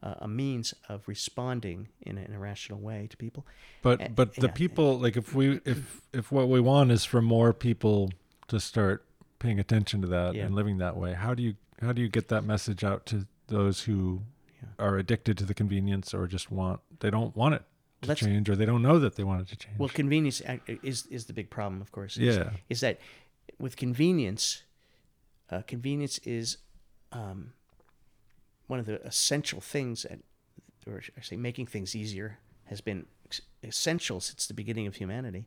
uh, a means of responding in, an irrational way to people But but the yeah. people like if we if if what we want is for more people to start paying attention to that Yeah. and living that way, how do you how do you get that message out to those who. Are addicted to the convenience or just want they don't want it to Let's- change or they don't know that they want it to change? well convenience is is the big problem of course is, yeah. is that with convenience uh, convenience is um, one of the essential things at, or I say making things easier has been essential since the beginning of humanity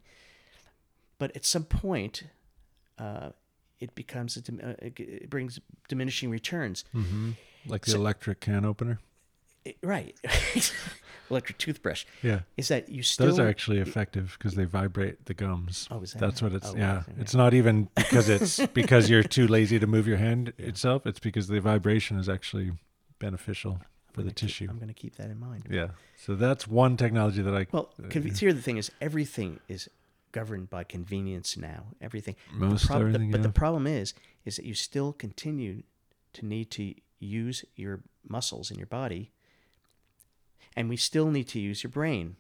but at some point uh, it becomes a, uh, it it brings diminishing returns Mm-hmm. Like the So- electric can opener. It- right *laughs* electric toothbrush Yeah. is that you still Those are actually effective because they vibrate the gums. Oh, is that That's right? what it's. Oh, yeah, it's not even because it's *laughs* because you're too lazy to move your hand itself. It's because the vibration is actually beneficial for the keep- tissue. I'm going to keep that in mind. Yeah. So that's one technology that I. Well, uh, conve- here the thing is, everything is governed by convenience now. Everything. most the prob- the- everything. but yeah. the problem is, is that you still continue to need to use your muscles in your body, and we still need to use your brain.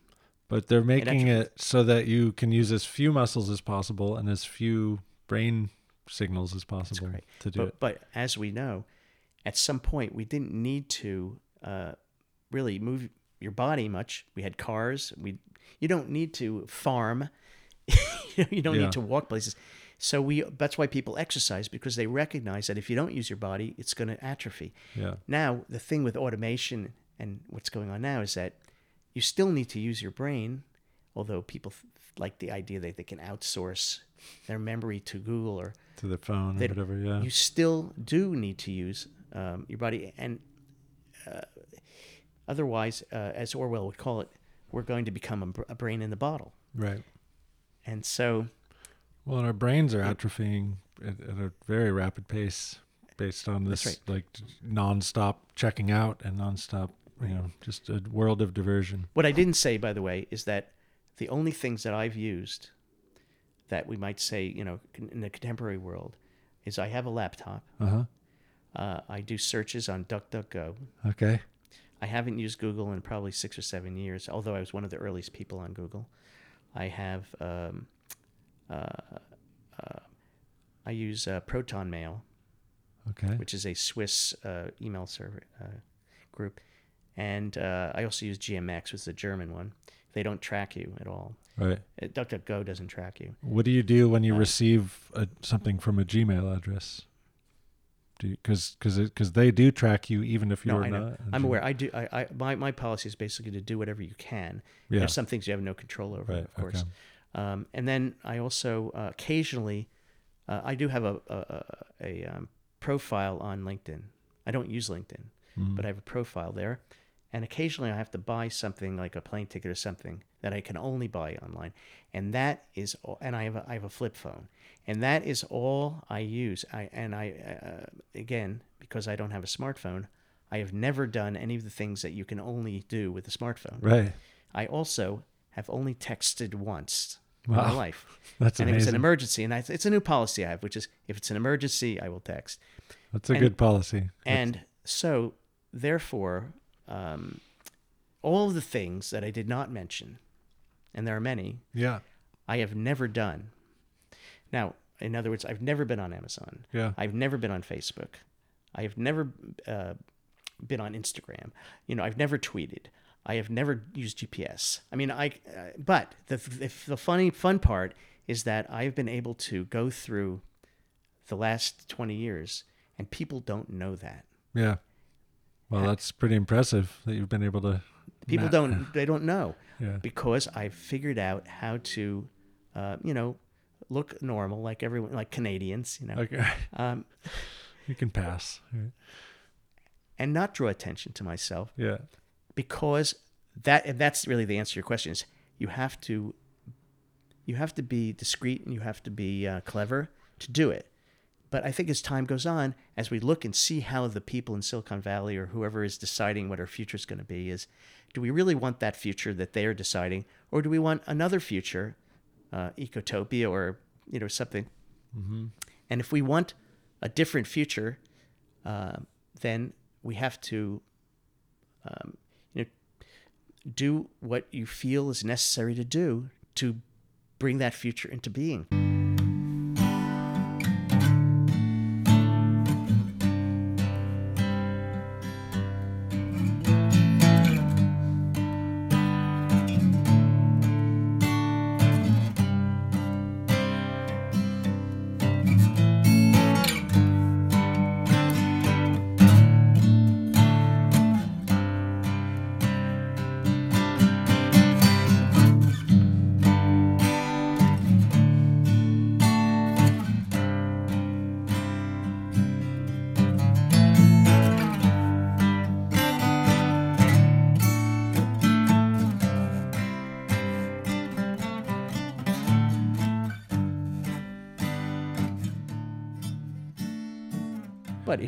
but they're making it so that you can use as few muscles as possible and as few brain signals as possible to do But, it. but as we know, at some point we didn't need to uh, really move your body much. We had cars. We you don't need to farm. *laughs* you don't Yeah. need to walk places. So we that's why people exercise because they recognize that if you don't use your body, it's going to atrophy. Yeah. Now the thing with automation and what's going on now is that you still need to use your brain, although people like the idea that they can outsource their memory to Google or To the phone or whatever. Yeah. you still do need to use um, your body and uh, otherwise uh, as orwell would call it we're going to become a, br- a brain in the bottle right. and so Well, and our brains are atrophying at, at a very rapid pace based on this like nonstop checking out and nonstop, you know, just a world of diversion. what i didn't say by the way is that the only things that i've used that we might say you know in the contemporary world is i have a laptop Uh huh. uh, i do searches on duckduckgo Okay. I haven't used Google in probably six or seven years, although I was one of the earliest people on Google. I have, um, I use uh, Proton Mail, Okay. which is a Swiss uh, email server uh, group, and uh, I also use GMX, which is the German one. They don't track you at all. Right. Uh, DuckDuckGo doesn't track you. What do you do when you Uh, receive a, something from a Gmail address? Because because they do track you even if you're know. not. I'm aware. I do. I, I my my policy is basically to do whatever you can. Yeah. There's some things you have no control over, Right, of course. okay. Um, and then I also uh, occasionally, uh, I do have a a, a, a um, profile on LinkedIn. I don't use LinkedIn, Mm-hmm. but I have a profile there. And occasionally I have to buy something like a plane ticket or something that I can only buy online. And that is all, and I have a, I have a flip phone. And that is all I use. I and I uh, again because I don't have a smartphone, I have never done any of the things that you can only do with a smartphone. Right. I also have only texted once in my life. *laughs* That's and it was an emergency. And I, it's a new policy I have, which is if it's an emergency, I will text. That's a and- good policy. And so, therefore, um, all of the things that I did not mention, and there are many, yeah. I have never done. Now, in other words, I've never been on Amazon. Yeah. I've never been on Facebook. I have never uh, been on Instagram. You know, I've never tweeted. I have never used GPS. I mean, I. Uh, but the, the the funny fun part is that I've been able to go through the last twenty years, and people don't know that. Yeah. Well, that's pretty impressive that you've been able to. People ma- don't. *laughs* They don't know Yeah. because I've figured out how to, uh, you know, look normal like everyone, like Canadians. You know. Okay. *laughs* Um, You can pass. and not draw attention to myself Yeah. Because that and that's really the answer to your question is you have to you have to be discreet and you have to be uh, clever to do it. But i think as time goes on as we look and see how the people in silicon valley or whoever is deciding what our future is going to be is do we really want that future that they are deciding or do we want another future uh, ecotopia or you know something? And if we want a different future uh, then we have to um, do what you feel is necessary to do to bring that future into being.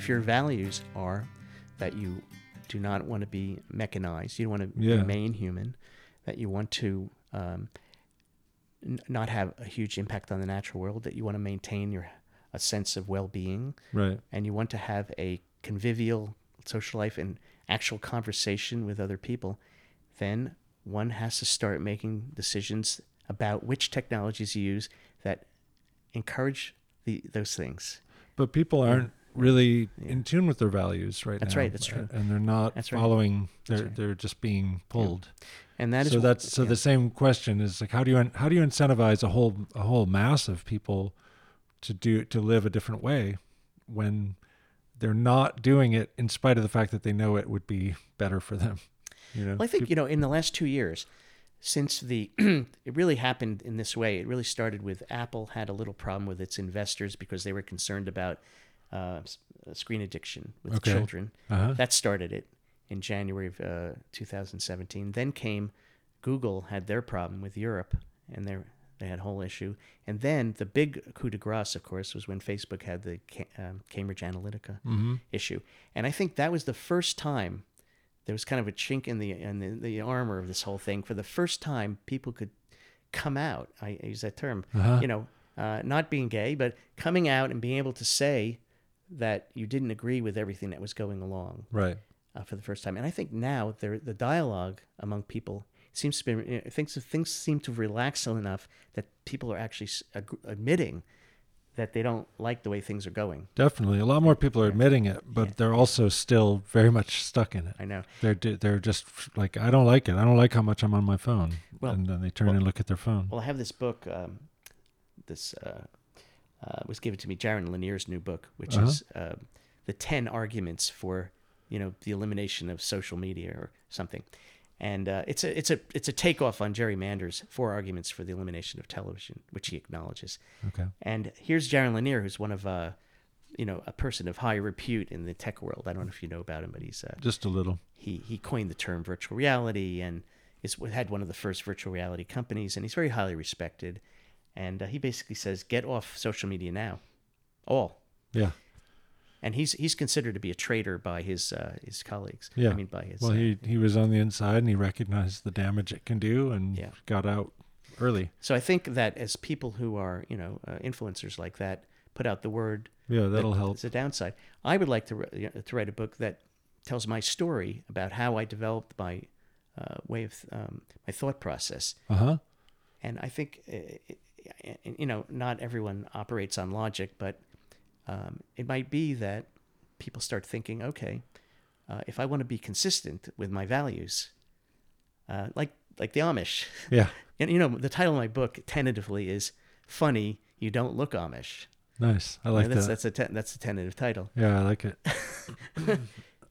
If your values are that you do not want to be mechanized, you want to Yeah. remain human, that you want to um, n- not have a huge impact on the natural world, that you want to maintain your a sense of well-being, Right. and you want to have a convivial social life and actual conversation with other people, then one has to start making decisions about which technologies you use that encourage the, those things. But people aren't really in tune with their values right That's now. right, that's true. And they're not That's right. following. They're right. they're just being pulled. And that is so wh- that's so yeah. the same question is like how do you how do you incentivize a whole a whole mass of people to do to live a different way when they're not doing it in spite of the fact that they know it would be better for them. You know. Well, I think you know in the last two years, since the *clears throat* it really happened in this way. It really started with Apple had a little problem with its investors because they were concerned about uh, uh, screen addiction with Okay. children. Uh-huh. That started it in January of uh, 2017. Then came Google had their problem with Europe, and they they had a whole issue. And then the big coup de grace, of course, was when Facebook had the Ca- um, Cambridge Analytica Mm-hmm. issue. And I think that was the first time there was kind of a chink in the in the, the armor of this whole thing. For the first time, people could come out. I use that term. Uh-huh. You know, uh, not being gay, but coming out and being able to say that you didn't agree with everything that was going along Right. uh, for the first time. And I think now there, the dialogue among people seems to be you know, things things seem to relax enough that people are actually ag- admitting that they don't like the way things are going. Definitely. A lot more people are admitting it, but Yeah. they're also still very much stuck in it. I know. They're they're just like I don't like it. I don't like how much I'm on my phone. Well- and then they turn and look at their phone. Well, I have this book. Um, this uh, uh, was given to me, Jaron Lanier's new book, which Uh-huh. is uh, the ten arguments for you know the elimination of social media or something. And uh, it's a it's a it's a takeoff on Jerry Mander's four arguments for the elimination of television, which he acknowledges. Okay. And here's Jaron Lanier, who's one of uh, you know a person of high repute in the tech world. I don't know if you know about him, but he's uh, Just a little. he he coined the term virtual reality and is had one of the first virtual reality companies, and he's very highly respected. And uh, he basically says, get off social media now, all. Yeah. And he's he's considered to be a traitor by his uh, his colleagues. Yeah. I mean by his. Well, uh, he he was on the inside and he recognized the damage it can do and Yeah. got out early. so I think that as people who are you know uh, influencers like that put out the word, Yeah, that'll that help. It's a downside. I would like to ri- you know, to write a book that tells my story about how I developed my uh, way of um, my thought process. Uh huh. and I think uh, you know not everyone operates on logic, but um, it might be that people start thinking, okay, uh, if I want to be consistent with my values, uh, like like the Amish, Yeah. *laughs* and you know the title of my book tentatively is "Funny You Don't Look Amish." Nice. I You know, like that's that. that's a te- that's a tentative title Yeah, I like it. *laughs*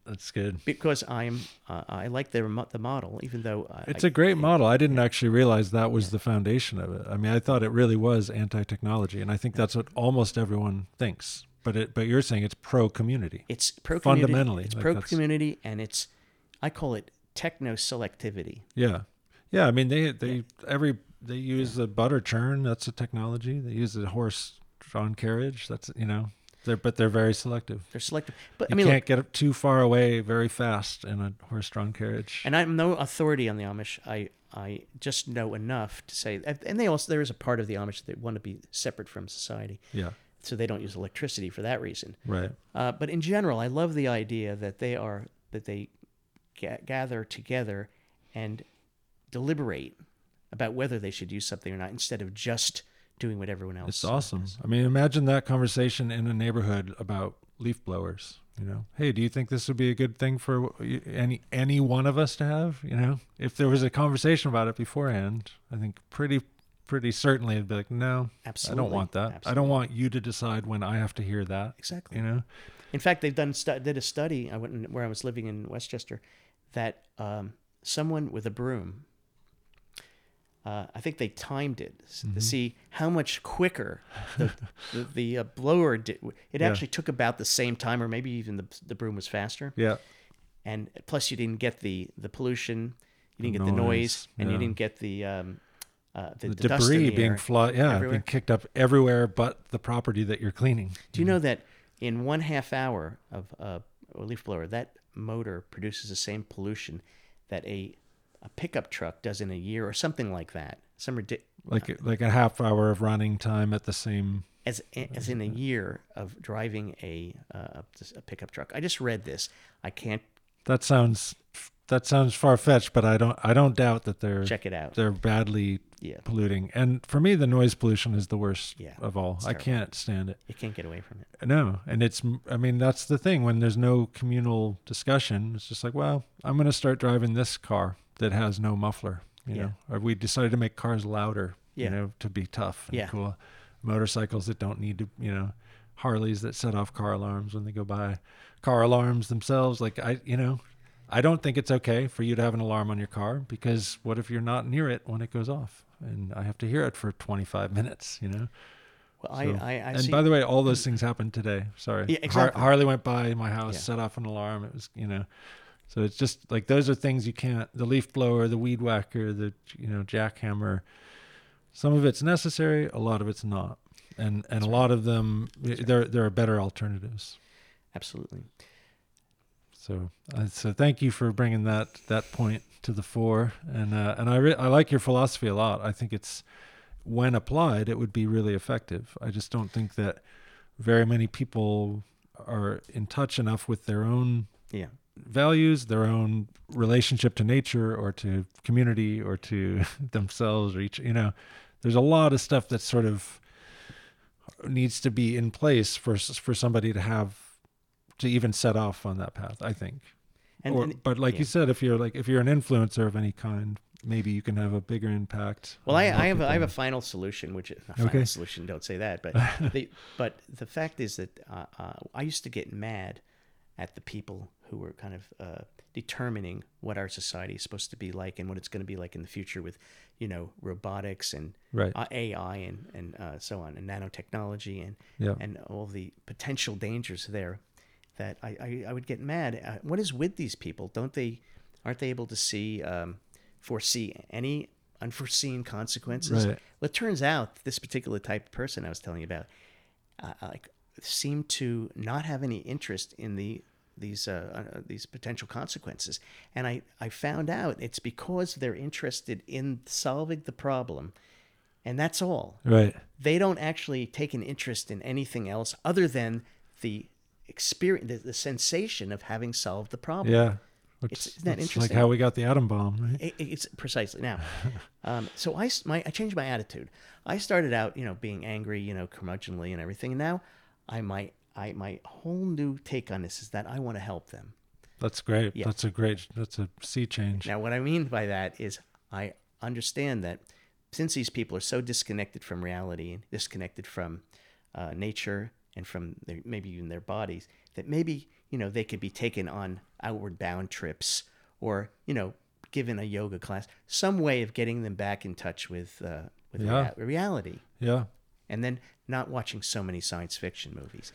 That's good. because I'm uh, I like the the model, even though I, It's I- a great model. I didn't actually realize that was the foundation of it. I mean, I thought it really was anti-technology, and I think that's what almost everyone thinks. But it, but you're saying it's pro-community. It's pro Fundamentally, It's like pro-community, and it's I call it techno selectivity. Yeah, yeah. I mean, they they every they use the butter churn. That's a technology. They use the horse-drawn carriage. That's you know, they're but they're very selective. They're selective, but You I mean, can't look, get too far away very fast in a horse-drawn carriage. and I'm no authority on the Amish. I I just know enough to say, and they also there is a part of the Amish that want to be separate from society, yeah, so they don't use electricity for that reason. right. Uh, but in general, I love the idea that they are that they ga- gather together and deliberate about whether they should use something or not, instead of just doing what everyone else. It's awesome. does. I mean, imagine that conversation in a neighborhood about leaf blowers. You know, hey, do you think this would be a good thing for any any one of us to have? You know, if there was a conversation about it beforehand, I think pretty pretty certainly it'd be like, no, Absolutely, I don't want that. I don't want you to decide when I have to hear that. Exactly. You know, In fact, they've done stu- did a study. I went in, where I was living in Westchester, that um, someone with a broom. Uh, I think they timed it Mm-hmm. to see how much quicker the the, the uh, blower did. It Yeah. actually took about the same time, or maybe even the the broom was faster. yeah, And plus, you didn't get the the pollution, you didn't get the Noise, and you didn't get the um, uh, the, the, the dust debris being fly, yeah, everywhere. being kicked up everywhere but the property that you're cleaning. Do you know that in one half hour of uh, a leaf blower, that motor produces the same pollution that a, a pickup truck does in a year or something like that? Some ridic- Like like a half hour of running time at the same. as as in a year of driving a uh, a pickup truck. I just read this. I can't That sounds that sounds far fetched, but I don't I don't doubt that they're check it out. they're badly Yeah, polluting. And for me, the noise pollution is the worst Yeah, of all. I can't stand it. you can't get away from it. No, and it's I mean that's the thing when there's no communal discussion. It's just like, well, I'm going to start driving this car that has no muffler. You Yeah. know, or we decided to make cars louder. Yeah. You know, to be tough and Yeah. cool. Motorcycles that don't need to, you know, Harleys that set off car alarms when they go by, car alarms themselves. Like I, you know, I don't think it's okay for you to have an alarm on your car because what if you're not near it when it goes off and I have to hear it for 25 minutes, you know? Well, So- I, I, I and see. by the way, all those mm. things happened today. Sorry. Yeah, Har- Harley went by my house, Yeah. set off an alarm. It was, you know, so it's just like those are things you can't. The leaf blower, the weed whacker, the you know jackhammer. Some of it's necessary, a lot of it's not, and and a lot of them there there are better alternatives. absolutely. So uh, so thank you for bringing that that point to the fore, and uh, and I re- I like your philosophy a lot. I think it's when applied, it would be really effective. I just don't think that very many people are in touch enough with their own Yeah. Values, their own relationship to nature or to community or to *laughs* themselves or each, you know, there's a lot of stuff that sort of needs to be in place for for somebody to have to even set off on that path, I think. And, or, and but like yeah. you said, if you're like if you're an influencer of any kind, maybe you can have a bigger impact. Well, I, I have a, I have a final solution, which a Okay. final solution. Don't say that, but *laughs* the, but the fact is that uh, uh, I used to get mad at the people who were kind of uh, determining what our society is supposed to be like and what it's going to be like in the future with, you know, robotics and Right. AI and and uh, so on and nanotechnology and Yeah. and all the potential dangers there. That I, I, I would get mad. Uh, what is with these people? Don't they aren't they able to see um, foresee any unforeseen consequences? Right. Well, it turns out this particular type of person I was telling you about, uh, like, seemed to not have any interest in the these uh, uh, these potential consequences, and I I found out it's because they're interested in solving the problem, and that's all. Right. They don't actually take an interest in anything else other than the experience, the, the sensation of having solved the problem. Yeah. Which, It's- isn't that interesting? Like how we got the atom bomb, right? It- it's precisely now. *laughs* Um, so I, my, I changed my attitude. I started out, you know, being angry, you know, curmudgeonly and everything. And now I my I my whole new take on this is that I want to help them. That's great. Yeah. That's a great. That's a sea change. Now, what I mean by that is I understand that since these people are so disconnected from reality and disconnected from uh, nature and from their, maybe even their bodies, that maybe you know they could be taken on outward bound trips or you know given a yoga class, some way of getting them back in touch with uh, with Yeah. rea- reality Yeah. And then not watching so many science fiction movies.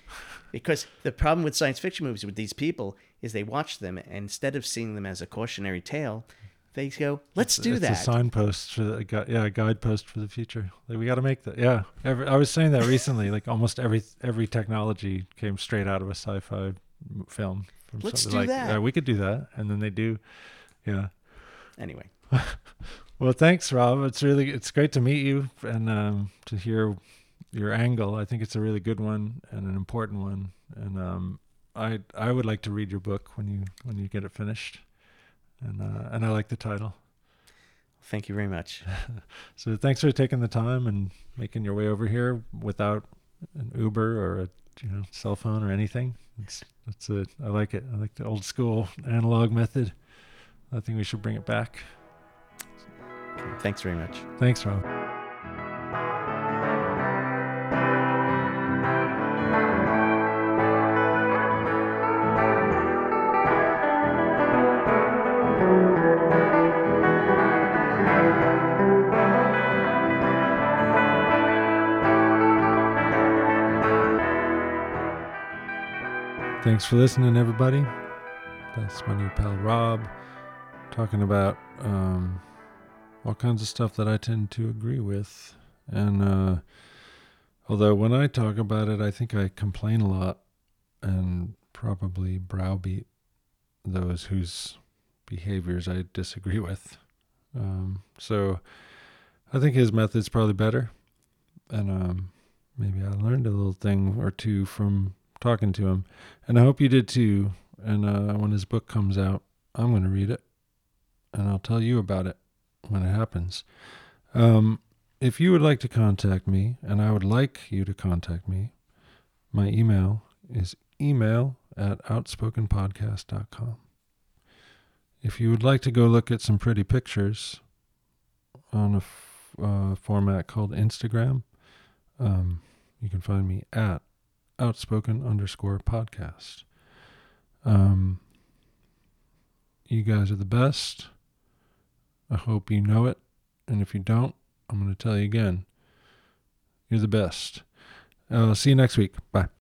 Because the problem with science fiction movies with these people is they watch them and instead of seeing them as a cautionary tale, they go, "Let's do it's that." a signpost for the a gui- yeah, a guidepost for the future. Like we got to make that. Yeah, every, I was saying that recently. Like almost every every technology came straight out of a sci-fi film. From Let's do like, that. Yeah, we could do that, and then they do. Yeah. Anyway, *laughs* Well, thanks, Rob. It's really it's great to meet you and um, to hear your angle. I think it's a really good one and an important one. And um, I I would like to read your book when you when you get it finished. And uh, and I like the title. thank you very much. *laughs* So thanks for taking the time and making your way over here without an Uber or a you know cell phone or anything. It's that's it. I like it. I like the old school analog method. I think we should bring it back. Thanks very much. Thanks, Rob. Thanks for listening, everybody. That's my new pal Rob talking about um, all kinds of stuff that I tend to agree with. And uh, although when I talk about it, I think I complain a lot and probably browbeat those whose behaviors I disagree *laughs* with. Um, so I think his method's probably better. And um, maybe I learned a little thing or two from talking to him. And I hope you did too. And uh, when his book comes out, I'm going to read it and I'll tell you about it when it happens. Um, if you would like to contact me, and I would like you to contact me, my email is email at outspokenpodcast.com. If you would like to go look at some pretty pictures on a f- uh, format called Instagram, um, you can find me at outspoken underscore podcast. Um, you guys are the best. I hope you know it. And if you don't, I'm going to tell you again. You're the best. Uh, see you next week. Bye.